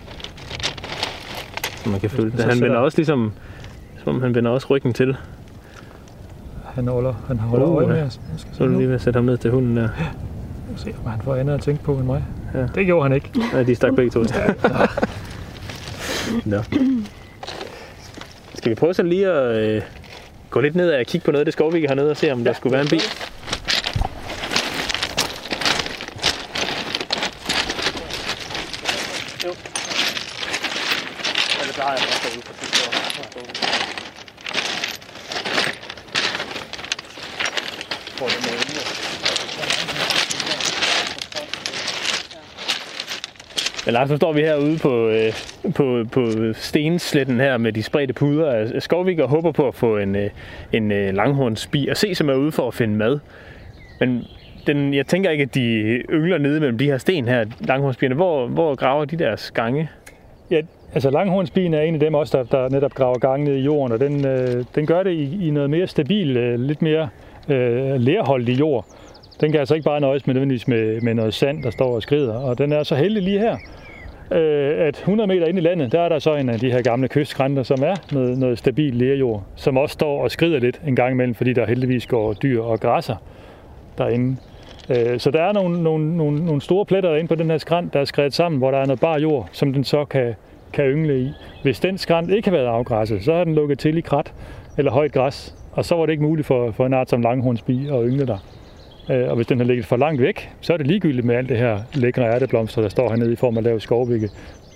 S5: Så man kan
S4: så
S5: Han
S4: sidder-
S5: vender også ligesom, som om han vender også ryggen til.
S4: Han holder, han holder
S5: Uh,
S4: øje med
S5: ja.
S4: os.
S5: Så er du lige ved at sætte ham ned til hunden der.
S4: se, om han får andet at tænke på end mig.
S5: Ja.
S4: Det gjorde han ikke.
S5: Ja, de stak begge to. Nå. Skal vi prøve så lige at øh, gå lidt ned og kigge på noget af det skov, vi har nede og se, om der skulle være en bil? Men Lars, nu står vi herude på, øh, på, på stensletten her med de spredte puder af Skovvik og håber på at få en, øh, en øh, langhornsbi og se, som er ude for at finde mad. Men den, jeg tænker ikke, at de yngler nede mellem de her sten her, langhornsbierne. Hvor, hvor graver de deres gange?
S4: Ja, altså langhornsbien er en af dem også, der, der netop graver gange ned i jorden, og den, øh, den gør det i, i noget mere stabil, øh, lidt mere øh, lerholdig jord. Den kan altså ikke bare nøjes med, nødvendigvis med, med noget sand, der står og skrider. Og den er så heldig lige her, øh, at 100 meter ind i landet, der er der så en af de her gamle kystskrænter, som er med noget stabil lerjord, som også står og skrider lidt en gang imellem, fordi der heldigvis går dyr og græsser derinde. Øh, Så der er nogle, nogle, nogle, nogle store pletter derinde på den her skrant, der er skrevet sammen, hvor der er noget bar jord, som den så kan, kan yngle i. Hvis den skrant ikke har været afgræsset, så har den lukket til i krat eller højt græs, og så var det ikke muligt for, for en art som langhornsbi at yngle der. Øh, Og hvis den har ligget for langt væk, så er det ligegyldigt med alt det her lækre ærteblomster, der står hernede i form af lav skovvikke.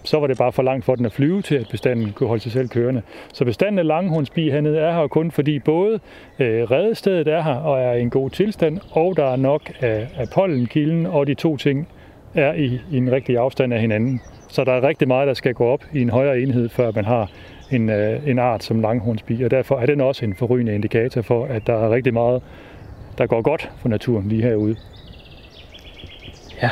S4: Så var det bare for langt for den at flyve til, at bestanden kunne holde sig selv kørende. Så bestanden af langhornsbi hernede er her kun fordi både øh, redestedet er her og er i en god tilstand, og der er nok af, af pollenkilden, og de to ting er i, i en rigtig afstand af hinanden. Så der er rigtig meget, der skal gå op i en højere enhed, før man har en, øh, en art som langhornsbi, og derfor er den også en forrygende indikator for, at der er rigtig meget, der går godt for naturen lige herude.
S5: Ja.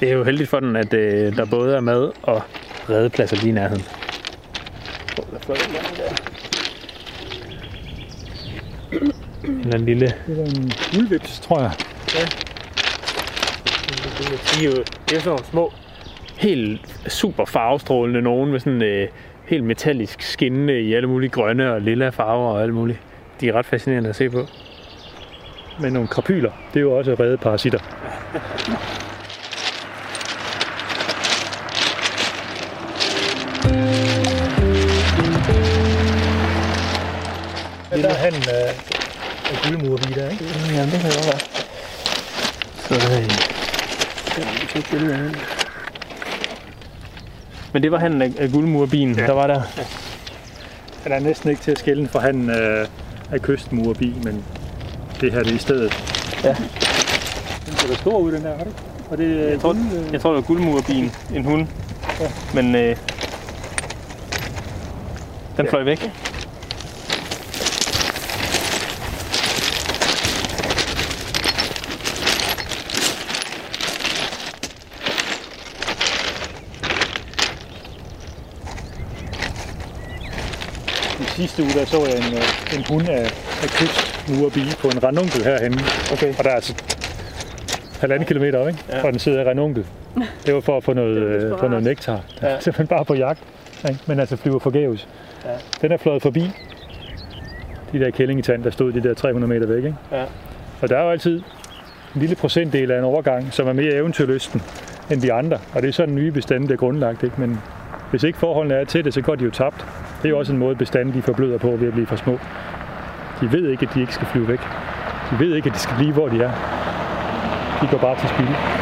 S5: Det er jo heldigt for den, at øh, der både er mad og redepladser lige i nærheden. En eller anden lille...
S4: Det er en ulvips, tror jeg.
S5: De er jo, det er sådan nogle små, helt super farvestrålende nogen med sådan øh, helt metallisk skinnende i alle mulige grønne og lilla farver og alt muligt. De er ret fascinerende at se på.
S4: Med nogle krapyler. Det er jo også redde parasitter. Det er der han af, af der, ikke?
S5: Ja, det kan godt være. Så øh, billede. Men det var han af, guldmurbien, ja. der var der.
S4: Han er næsten ikke til at skille fra han af, af kystmurbi, men det her det er i stedet.
S5: Ja.
S4: Den ser da stor ud, den der, har du? Og det,
S5: Jeg tror,
S4: guld, øh,
S5: jeg tror det var guldmurbien, en hund.
S4: Ja.
S5: Men øh, den fløj væk.
S4: Sidste uge der så jeg en, øh, en hund af, af kystmurbi på en ranunkel herhenne.
S5: Okay.
S4: Og der er altså halvanden kilometer op, ikke?
S5: Ja.
S4: Og den sidder i ranunkel. Det var for at få noget, øh, få noget nektar.
S5: Ja.
S4: Ja. Simpelthen bare på jagt. Ikke? Men altså flyver forgæves.
S5: Ja.
S4: Den er fløjet forbi de der kællingetand, der stod de der 300 meter væk. Ikke?
S5: Ja.
S4: Og der er jo altid en lille procentdel af en overgang, som er mere eventyrlysten end de andre. Og det er sådan, nye bestande bliver grundlagt. Ikke? Men hvis ikke forholdene er til det, så går de jo tabt. Det er jo også en måde, bestanden de forbløder på ved at blive for små. De ved ikke, at de ikke skal flyve væk. De ved ikke, at de skal blive, hvor de er. De går bare til spil.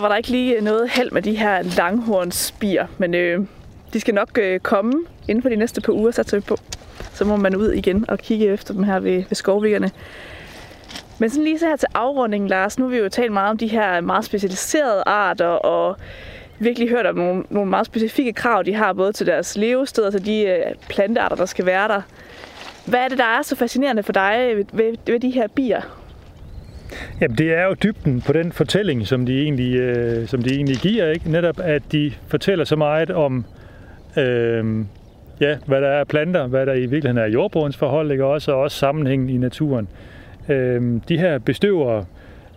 S6: Var der ikke lige noget held med de her langhornsbier, men øh, de skal nok øh, komme inden for de næste par uger, satser vi på. Så må man ud igen og kigge efter dem her ved, ved skovvikkerne. Men sådan lige så her til afrundingen, Lars, nu har vi jo talt meget om de her meget specialiserede arter, og virkelig hørt om nogle, nogle meget specifikke krav, de har både til deres levested og altså til de øh, plantearter, der skal være der. Hvad er det, der er så fascinerende for dig ved, ved, ved de her bier?
S4: Jamen, det er jo dybden på den fortælling, som de egentlig, øh, som de egentlig giver. Ikke? Netop, at de fortæller så meget om, øh, ja, hvad der er planter, hvad der i virkeligheden er jordbrugens forhold, ikke? Også, og også sammenhængen i naturen. Øh, de her bestøvere,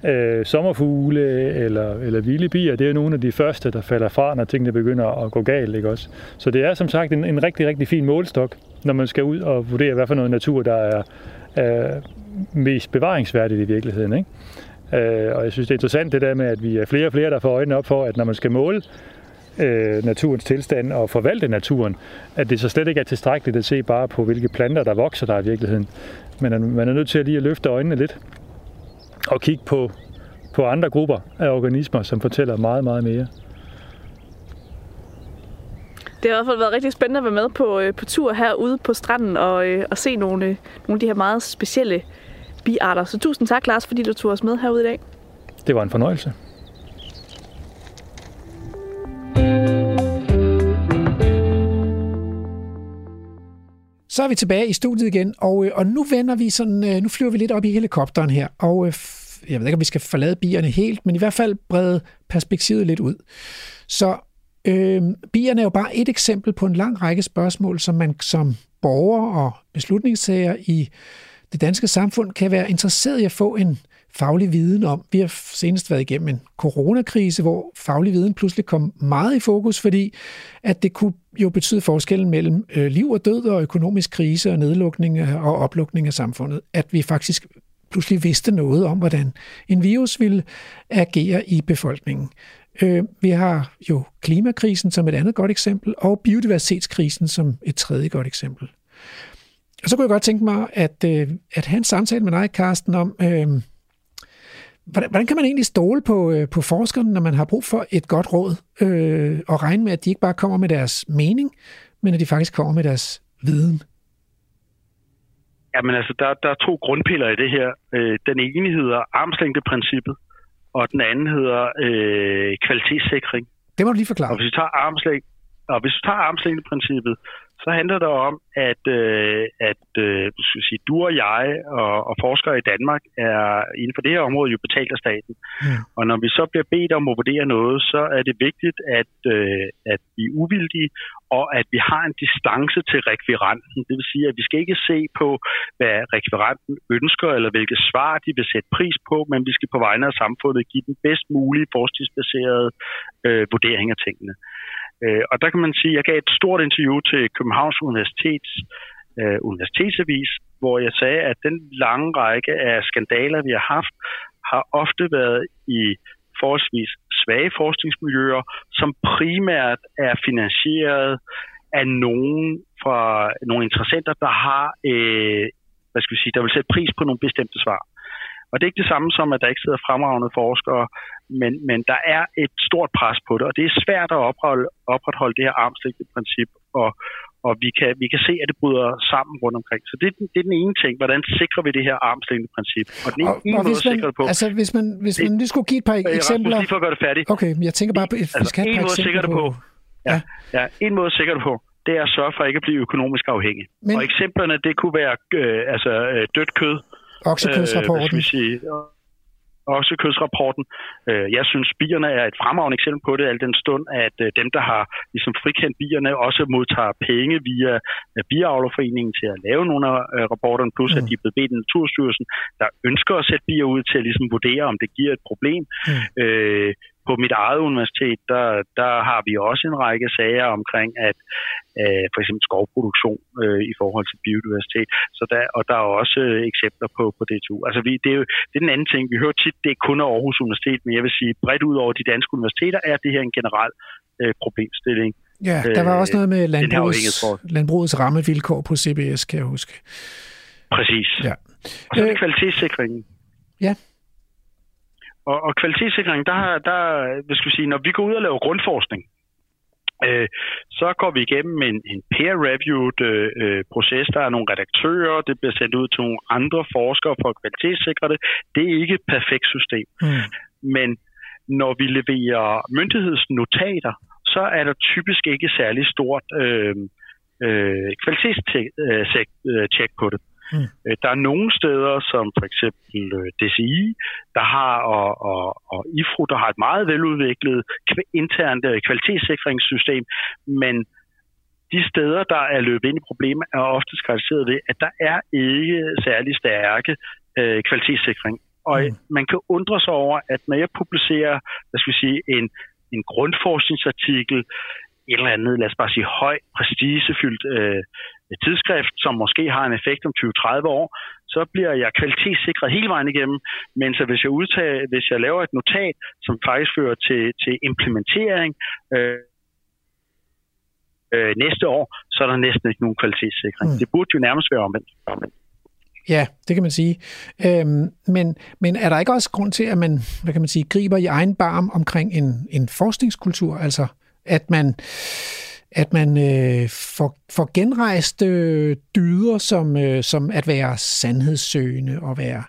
S4: øh, sommerfugle eller, eller vilde bier, det er nogle af de første, der falder fra, når tingene begynder at gå galt. Ikke også? Så det er som sagt en, en rigtig, rigtig fin målestok, når man skal ud og vurdere, hvad for noget natur, der er, øh, mest bevaringsværdigt i virkeligheden. Ikke? Øh, og jeg synes, det er interessant det der med, at vi er flere og flere, der får øjnene op for, at når man skal måle øh, naturens tilstand og forvalte naturen, at det så slet ikke er tilstrækkeligt at se bare på, hvilke planter, der vokser der i virkeligheden. Men man er nødt til at lige at løfte øjnene lidt og kigge på, på andre grupper af organismer, som fortæller meget, meget mere.
S6: Det har i hvert fald været rigtig spændende at være med på, øh, på tur herude på stranden og, øh, og se nogle, øh, nogle af de her meget specielle biarter. Så tusind tak, Lars, fordi du tog os med herude i dag.
S4: Det var en fornøjelse.
S1: Så er vi tilbage i studiet igen, og, øh, og nu vender vi sådan, øh, nu flyver vi lidt op i helikopteren her, og øh, jeg ved ikke, om vi skal forlade bierne helt, men i hvert fald brede perspektivet lidt ud. Så øh, bierne er jo bare et eksempel på en lang række spørgsmål, som man som borger og beslutningstager i det danske samfund kan være interesseret i at få en faglig viden om. Vi har senest været igennem en coronakrise, hvor faglig viden pludselig kom meget i fokus, fordi at det kunne jo betyde forskellen mellem øh, liv og død og økonomisk krise og nedlukning og oplukning af samfundet. At vi faktisk pludselig vidste noget om, hvordan en virus ville agere i befolkningen. Øh, vi har jo klimakrisen som et andet godt eksempel, og biodiversitetskrisen som et tredje godt eksempel. Og så kunne jeg godt tænke mig at, øh, at have en samtale med dig, Carsten, om, øh, hvordan, hvordan kan man egentlig stole på, øh, på forskerne, når man har brug for et godt råd, øh, og regne med, at de ikke bare kommer med deres mening, men at de faktisk kommer med deres viden?
S3: Jamen altså, der, der er to grundpiller i det her. Øh, den ene hedder armslængdeprincippet, og den anden hedder øh, kvalitetssikring.
S1: Det må du lige
S3: Og
S1: forklare.
S3: hvis vi tager armslæng, og hvis vi tager armslængdeprincippet, så handler det om, at, øh, at øh, skal sige, du og jeg og, og forskere i Danmark er inden for det her område jo betalt af staten. Mm. Og når vi så bliver bedt om at vurdere noget, så er det vigtigt, at, øh, at vi er uvildige, og at vi har en distance til rekviranten. Det vil sige, at vi skal ikke se på, hvad rekviranten ønsker, eller hvilke svar de vil sætte pris på, men vi skal på vegne af samfundet give den bedst mulige forskningsbaserede øh, vurdering af tingene. Øh, og der kan man sige, at jeg gav et stort interview til Københavns Universitets øh, universitetsavis, hvor jeg sagde, at den lange række af skandaler, vi har haft, har ofte været i forholdsvis svage forskningsmiljøer, som primært er finansieret af nogen fra nogle interessenter, der har, øh, hvad skal vi sige, der vil sætte pris på nogle bestemte svar. Og det er ikke det samme som, at der ikke sidder fremragende forskere, men, men der er et stort pres på det, og det er svært at opretholde, opretholde det her armslængdeprincip, og, og vi kan, vi kan se, at det bryder sammen rundt omkring. Så det, det er den ene ting. Hvordan sikrer vi det her armslængdeprincip? Og den ene, og, ene og måde at det på...
S1: Altså, hvis man, hvis man lige skulle give et par
S3: øh,
S1: eksempler...
S3: Rasmus, lige for at gøre det færdigt.
S1: Okay, jeg tænker bare, at
S3: vi skal altså, have et par eksempler på... på ja, ja, en måde at sikre det på, det er at sørge for ikke at blive økonomisk afhængig. Men... Og eksemplerne, det kunne være øh, altså, øh, dødt kød,
S1: Oksekødsrapporten.
S3: Øh, sige, oksekødsrapporten. Øh, jeg synes, bierne er et fremragende eksempel på det, al den stund, at øh, dem, der har ligesom frikendt bierne, også modtager penge via øh, Biavlerforeningen til at lave nogle af øh, rapporterne, plus mm. at de er blevet bedt af Naturstyrelsen, der ønsker at sætte bier ud til at ligesom vurdere, om det giver et problem. Mm. Øh, på mit eget universitet, der, der har vi også en række sager omkring, at øh, for eksempel skovproduktion øh, i forhold til biodiversitet. Så der, og der er også øh, eksempler på, på DTU. Altså vi, det, er jo, det er den anden ting. Vi hører tit, det er kun af Aarhus Universitet, men jeg vil sige, bredt ud over de danske universiteter er det her en generel øh, problemstilling.
S1: Ja, der var også noget med øh, landbrugets, landbrugets rammevilkår på CBS, kan jeg huske.
S3: Præcis. Ja. Og så er det øh, kvalitetssikringen.
S1: Ja.
S3: Og, og kvalitetssikring, der, der, hvad skal vi sige, når vi går ud og laver grundforskning, øh, så går vi igennem en, en peer-reviewed øh, øh, proces. Der er nogle redaktører, det bliver sendt ud til nogle andre forskere for at kvalitetssikre det. Det er ikke et perfekt system. Mm. Men når vi leverer myndighedsnotater, så er der typisk ikke særlig stort øh, øh, kvalitetstjek på det. Mm. Der er nogle steder, som for eksempel øh, DCI, der har, og, og, og IFRU, der har et meget veludviklet internt øh, kvalitetssikringssystem, men de steder, der er løbet ind i problemer, er ofte karakteriseret ved, at der er ikke særlig stærke øh, kvalitetssikring. Og mm. man kan undre sig over, at når jeg publicerer, hvad skal vi sige, en, en grundforskningsartikel, et eller andet, lad os bare sige, høj, prestigefyldt øh, tidsskrift, som måske har en effekt om 20-30 år, så bliver jeg kvalitetssikret hele vejen igennem. Men så hvis jeg, udtager, hvis jeg laver et notat, som faktisk fører til, til implementering øh, øh, næste år, så er der næsten ikke nogen kvalitetssikring. Mm. Det burde jo nærmest være omvendt. omvendt.
S1: Ja, det kan man sige. Øhm, men, men er der ikke også grund til, at man, hvad kan man sige, griber i egen barm omkring en, en forskningskultur? Altså, at man at man øh, får, får genrejst øh, dyder som, øh, som at være sandhedssøgende og være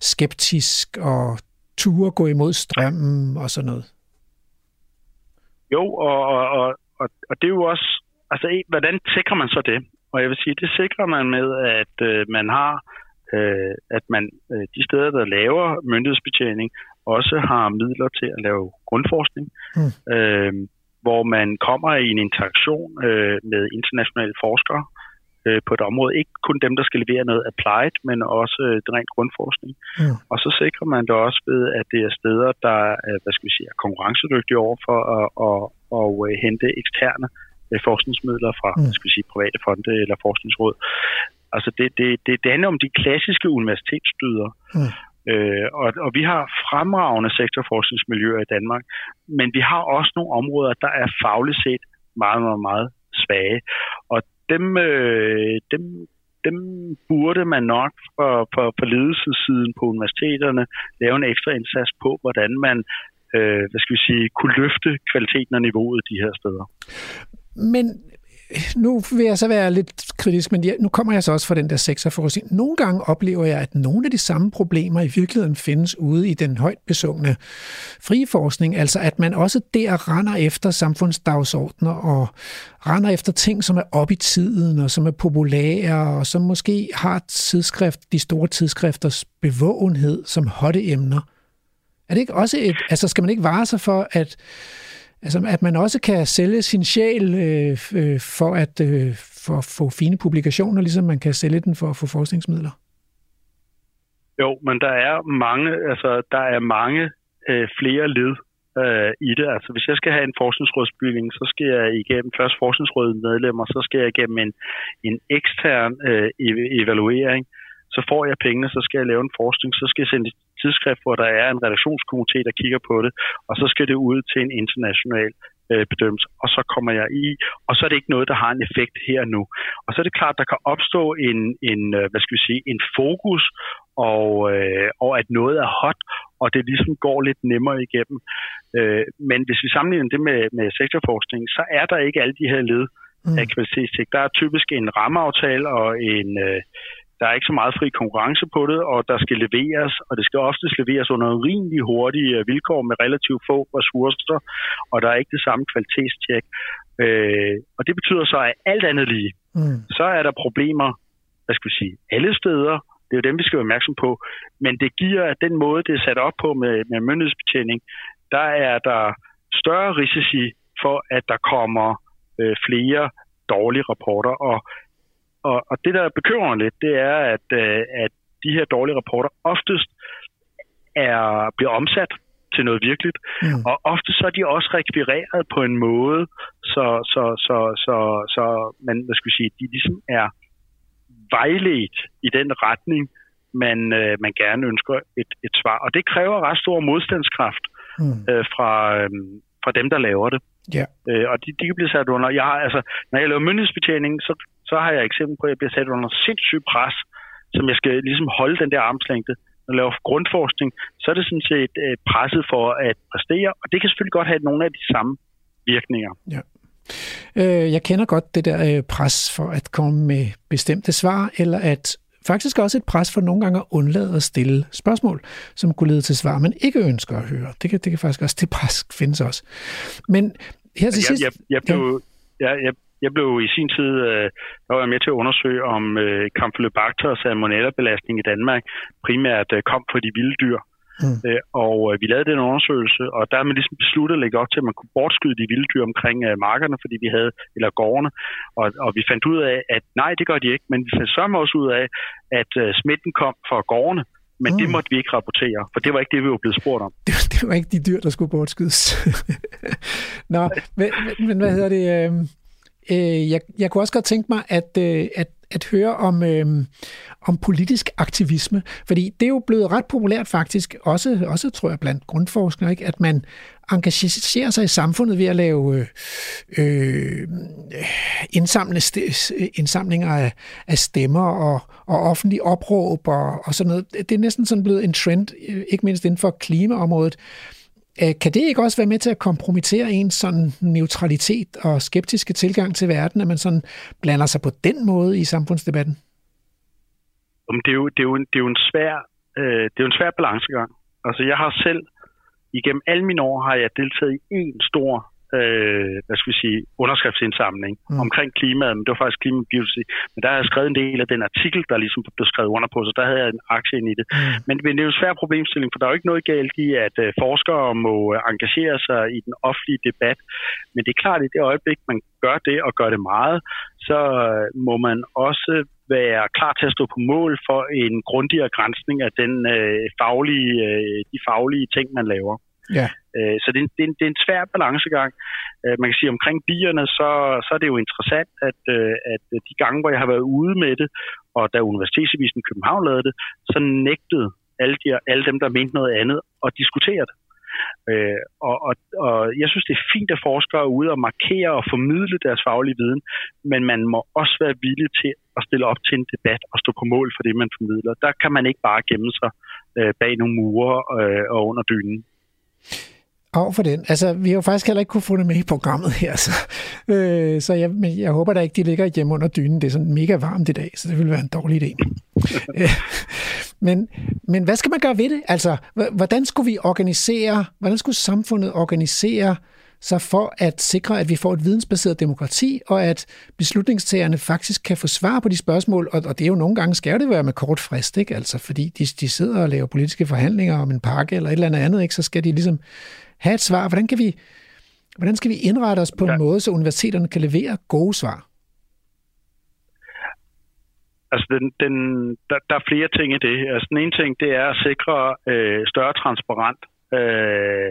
S1: skeptisk og ture gå imod strømmen og sådan noget.
S3: Jo, og, og, og, og det er jo også, altså hvordan sikrer man så det? Og jeg vil sige, det sikrer man med, at øh, man har, øh, at man øh, de steder, der laver myndighedsbetjening, også har midler til at lave grundforskning. Mm. Øh, hvor man kommer i en interaktion øh, med internationale forskere øh, på et område. Ikke kun dem, der skal levere noget applied, men også øh, den rent grundforskning. Mm. Og så sikrer man det også ved, at det er steder, der øh, hvad skal vi sige, er konkurrencedygtige over for at, at, at, at øh, hente eksterne øh, forskningsmidler fra mm. skal vi sige, private fonde eller forskningsråd. Altså det, det, det, det handler om de klassiske universitetsstyder. Mm. Øh, og, og vi har fremragende sektorforskningsmiljøer i Danmark, men vi har også nogle områder, der er fagligt set meget, meget, meget svage. Og dem, øh, dem, dem burde man nok for, for, for ledelsessiden på universiteterne lave en ekstra indsats på, hvordan man øh, hvad skal vi sige, kunne løfte kvaliteten og niveauet de her steder.
S1: Men nu vil jeg så være lidt kritisk, men ja, nu kommer jeg så også fra den der sektorforskning. Nogle gange oplever jeg, at nogle af de samme problemer i virkeligheden findes ude i den højt besungne frie forskning, altså at man også der render efter samfundsdagsordner og render efter ting, som er op i tiden og som er populære og som måske har tidsskrift, de store tidskrifters bevågenhed som hotte emner. Er det ikke også et, altså skal man ikke vare sig for, at Altså, at man også kan sælge sin sjæl øh, øh, for at øh, for at få fine publikationer, ligesom man kan sælge den for at få forskningsmidler?
S3: Jo, men der er mange, altså, der er mange øh, flere led øh, i det. Altså, hvis jeg skal have en forskningsrådsbygning, så skal jeg igennem først forskningsrådets medlemmer, så skal jeg igennem en, en ekstern øh, e-, evaluering, så får jeg pengene, så skal jeg lave en forskning, så skal jeg sende tidsskrift, hvor der er en redaktionskomité, der kigger på det, og så skal det ud til en international øh, bedømmelse, og så kommer jeg i, og så er det ikke noget, der har en effekt her nu. Og så er det klart, der kan opstå en, en øh, hvad skal vi sige, en fokus, og, øh, og at noget er hot, og det ligesom går lidt nemmere igennem. Øh, men hvis vi sammenligner det med, med sektorforskning, så er der ikke alle de her led af mm. kvalitetstjek. Der er typisk en rammeaftale og en, øh, der er ikke så meget fri konkurrence på det, og der skal leveres, og det skal oftest leveres under rimelig hurtige øh, vilkår med relativt få ressourcer, og der er ikke det samme kvalitetstjek. Øh, og det betyder så, at alt andet lige, mm. så er der problemer, hvad skal vi sige, alle steder, det er jo dem, vi skal være opmærksom på, men det giver, at den måde, det er sat op på med, med myndighedsbetjening, der er der større risici for, at der kommer øh, flere dårlige rapporter, og og, og det, der bekymrer lidt, det er, at, øh, at de her dårlige rapporter oftest er, bliver omsat til noget virkeligt. Mm. Og ofte så er de også rekvireret på en måde, så, så, så, så, så man, hvad skal vi sige, de ligesom er vejledt i den retning, man, øh, man gerne ønsker et, et svar. Og det kræver ret stor modstandskraft mm. øh, fra, øh, fra dem, der laver det.
S1: Ja.
S3: Øh, og de, de kan blive sat under. Jeg har, altså, når jeg laver myndighedsbetjening, så, så har jeg eksempel på, at jeg bliver sat under sindssygt pres, som jeg skal ligesom holde den der armslængde. Når jeg laver grundforskning, så er det sådan set øh, presset for at præstere, og det kan selvfølgelig godt have nogle af de samme virkninger.
S1: Ja. Øh, jeg kender godt det der øh, pres for at komme med bestemte svar, eller at faktisk også et pres for nogle gange at undlade at stille spørgsmål, som kunne lede til svar, man ikke ønsker at høre. Det kan, det kan faktisk også, det pres findes også. Men her til sidst...
S3: Jeg, jeg, jeg, blev, ja. jeg, jeg, jeg blev i sin tid, øh, der var jeg med til at undersøge, om øh, Campylobacter og salmonella-belastning i Danmark primært øh, kom fra de vilde dyr. Mm. Øh, og øh, vi lavede den undersøgelse, og der er man ligesom besluttet at lægge op til, at man kunne bortskyde de vilde dyr omkring øh, markerne, fordi vi havde, eller gårdene, og, og vi fandt ud af, at nej, det gør de ikke, men vi fandt så også ud af, at øh, smitten kom fra gårdene, men mm. det måtte vi ikke rapportere, for det var ikke det, vi var blevet spurgt om.
S1: Det, det var ikke de dyr, der skulle bortskydes. Nå, men, men hvad hedder det? Øh, øh, jeg, jeg kunne også godt tænke mig, at, øh, at at høre om, øh, om politisk aktivisme, fordi det er jo blevet ret populært faktisk, også, også tror jeg blandt grundforskere, ikke? at man engagerer sig i samfundet ved at lave øh, øh indsamle indsamlinger af, af stemmer og, og offentlige opråb og, og sådan noget. Det er næsten sådan blevet en trend, øh, ikke mindst inden for klimaområdet. Øh, Øh, kan det ikke også være med til at kompromittere ens sådan neutralitet og skeptiske tilgang til verden, at man sådan blander sig på den måde i samfundsdebatten?
S3: Det er jo, det er jo, en, det er jo en svær, øh, det er jo en svær balancegang. Altså jeg har selv, igennem alle mine år, har jeg deltaget i en stor øh, hvad skal vi sige, underskriftsindsamling mm. omkring klimaet, men det var faktisk klimabiodiversitet. Men der har jeg skrevet en del af den artikel, der ligesom blev skrevet under på, så der havde jeg en aktie ind i det. Mm. Men, men det er jo en svær problemstilling, for der er jo ikke noget galt i, at øh, forskere må øh, engagere sig i den offentlige debat. Men det er klart, at i det øjeblik, man gør det og gør det meget, så øh, må man også være klar til at stå på mål for en grundigere grænsning af den øh, faglige, øh, de faglige ting, man laver.
S1: Ja.
S3: Øh, så det er, en, det, er en, det er en svær balancegang. Øh, man kan sige, omkring bierne, så, så er det jo interessant, at, øh, at de gange, hvor jeg har været ude med det, og da Universitetsavisen København lavede det, så nægtede alle, de, alle dem, der mente noget andet, at diskutere det. Øh, og, og, og jeg synes, det er fint, at forskere er ude og markere og formidle deres faglige viden, men man må også være villig til at stille op til en debat og stå på mål for det, man formidler. Der kan man ikke bare gemme sig øh, bag nogle mure øh, og under dynen
S1: af for den. Altså, vi har jo faktisk heller ikke kunne få det med i programmet her, så, øh, så jeg, men jeg håber da ikke, de ligger hjemme under dynen. Det er sådan mega varmt i dag, så det vil være en dårlig idé. Øh, men, men hvad skal man gøre ved det? Altså, hvordan skulle vi organisere, hvordan skulle samfundet organisere sig for at sikre, at vi får et vidensbaseret demokrati, og at beslutningstagerne faktisk kan få svar på de spørgsmål, og, og det er jo nogle gange, skal det være med kort frist, ikke? Altså, fordi de, de sidder og laver politiske forhandlinger om en pakke eller et eller andet andet, ikke? så skal de ligesom have et svar. Hvordan, kan vi, hvordan skal vi indrette os på en ja. måde, så universiteterne kan levere gode svar?
S3: Altså, den, den, der, der er flere ting i det. Altså, den ene ting, det er at sikre øh, større transparent. Øh,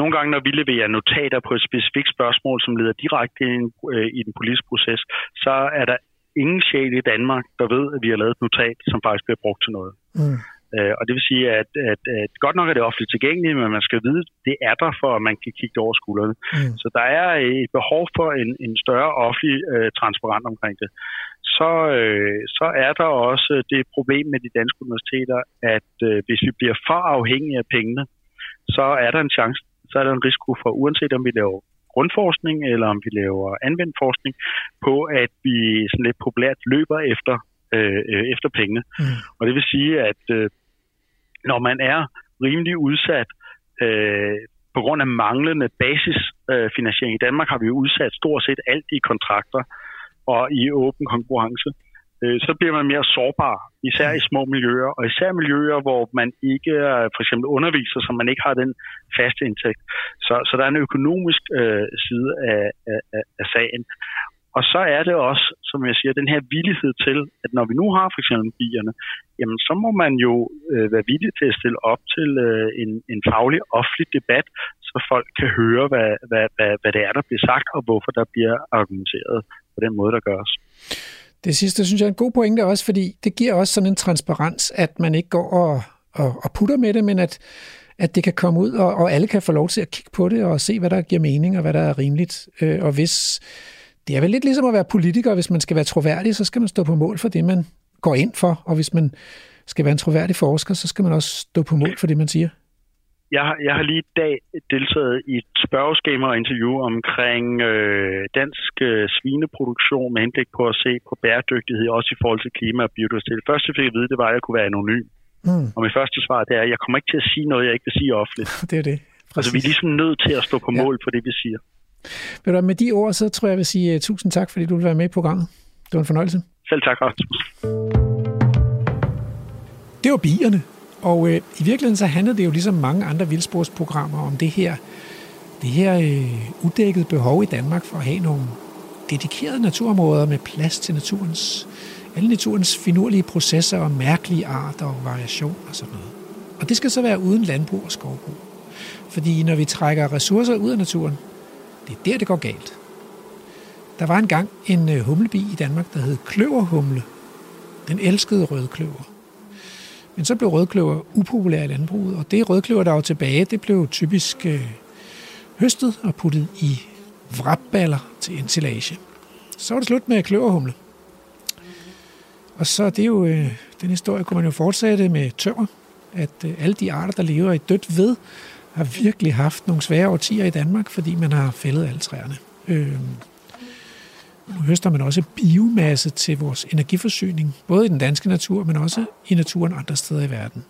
S3: nogle gange, når vi leverer notater på et specifikt spørgsmål, som leder direkte ind øh, i den politiske proces, så er der ingen sjæl i Danmark, der ved, at vi har lavet et notat, som faktisk bliver brugt til noget. Mm. Øh, og det vil sige, at, at, at godt nok er det offentligt tilgængeligt, men man skal vide, det er der for, at man kan kigge over skuldrene. Mm. Så der er et behov for en, en større offentlig øh, transparent omkring det. Så, øh, så er der også det problem med de danske universiteter, at øh, hvis vi bliver for afhængige af pengene, så er der en chance, så er der en risiko for, uanset om vi laver grundforskning, eller om vi laver anvendt forskning, på at vi sådan lidt populært løber efter, øh, øh efter pengene. Mm. Og det vil sige, at øh, når man er rimelig udsat øh, på grund af manglende basisfinansiering. I Danmark har vi jo udsat stort set alt i kontrakter og i åben konkurrence. Øh, så bliver man mere sårbar, især i små miljøer, og især miljøer, hvor man ikke for eksempel underviser, så man ikke har den faste indtægt. Så, så der er en økonomisk øh, side af, af, af sagen. Og så er det også, som jeg siger, den her villighed til, at når vi nu har for eksempel bierne, jamen så må man jo øh, være villig til at stille op til øh, en, en faglig offentlig debat, så folk kan høre, hvad, hvad, hvad, hvad det er, der bliver sagt, og hvorfor der bliver argumenteret på den måde, der gøres.
S1: Det sidste synes jeg er en god pointe også, fordi det giver også sådan en transparens, at man ikke går og, og, og putter med det, men at, at det kan komme ud, og, og alle kan få lov til at kigge på det og se, hvad der giver mening og hvad der er rimeligt. Øh, og hvis det er vel lidt ligesom at være politiker. Hvis man skal være troværdig, så skal man stå på mål for det, man går ind for. Og hvis man skal være en troværdig forsker, så skal man også stå på mål for det, man siger.
S3: Jeg har, jeg har lige i dag deltaget i et spørgeskema og interview omkring øh, dansk øh, svineproduktion med henblik på at se på bæredygtighed, også i forhold til klima og biodiversitet. Det første, jeg fik at vide, det var, at jeg kunne være anonym. Mm. Og mit første svar, det er, at jeg kommer ikke til at sige noget, jeg ikke vil sige offentligt.
S1: det er det.
S3: Præcis. Altså, vi er ligesom nødt til at stå på mål ja. for det, vi siger.
S1: Ved du, med de ord, så tror jeg, jeg vil sige uh, tusind tak, fordi du vil være med i programmet. Det var en fornøjelse.
S3: Selv tak, Rasmus.
S1: Det var bierne, og øh, i virkeligheden så handlede det jo ligesom mange andre vildsporsprogrammer om det her, det her øh, uddækkede behov i Danmark for at have nogle dedikerede naturområder med plads til naturens, alle naturens finurlige processer og mærkelige arter og variation og sådan noget. Og det skal så være uden landbrug og skovbrug. Fordi når vi trækker ressourcer ud af naturen, det er der, det går galt. Der var engang en øh, humlebi i Danmark, der hed kløverhumle. Den elskede rødkløver. Men så blev rødkløver upopulær i landbruget, og det rødkløver, der var tilbage, det blev typisk øh, høstet og puttet i vrapballer til ensilage. Så var det slut med kløverhumle. Og så det er jo, øh, den historie kunne man jo fortsætte med tømmer, at øh, alle de arter, der lever i dødt ved, har virkelig haft nogle svære årtier i Danmark, fordi man har fældet alle træerne. Øh, nu høster man også biomasse til vores energiforsyning, både i den danske natur, men også i naturen andre steder i verden.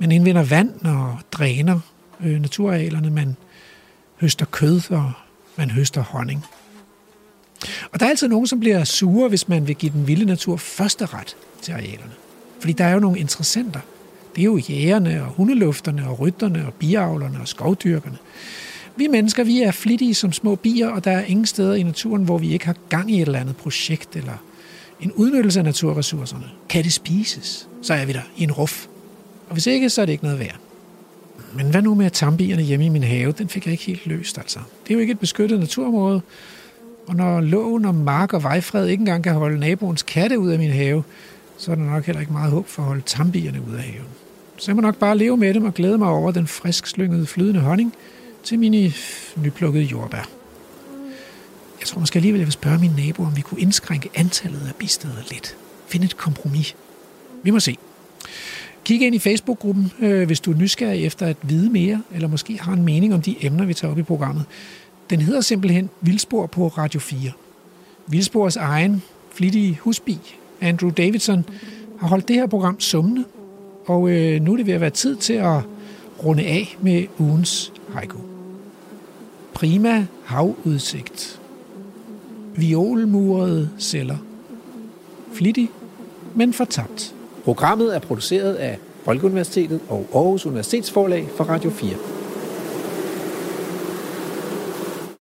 S1: Man indvinder vand og dræner øh, naturarealerne, man høster kød og man høster honning. Og der er altid nogen, som bliver sure, hvis man vil give den vilde natur første ret til arealerne. Fordi der er jo nogle interessenter – det er jo jægerne og hundelufterne og rytterne og biavlerne og skovdyrkerne. Vi mennesker, vi er flittige som små bier, og der er ingen steder i naturen, hvor vi ikke har gang i et eller andet projekt eller en udnyttelse af naturressourcerne. Kan det spises, så er vi der i en ruf. Og hvis ikke, så er det ikke noget værd. Men hvad nu med tambierne hjemme i min have? Den fik jeg ikke helt løst, altså. Det er jo ikke et beskyttet naturområde. Og når loven om mark og vejfred ikke engang kan holde naboens katte ud af min have, så er der nok heller ikke meget håb for at holde tambierne ud af haven. Så jeg må nok bare leve med dem og glæde mig over den frisk slyngede flydende honning til mine nyplukkede jordbær. Jeg tror måske alligevel, jeg vil spørge min nabo, om vi kunne indskrænke antallet af bisteder lidt. Finde et kompromis. Vi må se. Kig ind i Facebook-gruppen, øh, hvis du er nysgerrig efter at vide mere, eller måske har en mening om de emner, vi tager op i programmet. Den hedder simpelthen Vildspor på Radio 4. Vildspors egen flittige husbi, Andrew Davidson, har holdt det her program summende, og øh, nu er det ved at være tid til at runde af med ugens haiku. Prima havudsigt. Violmurede celler. Flittig, men fortabt. Programmet er produceret af Folkeuniversitetet og Aarhus Universitetsforlag for Radio 4.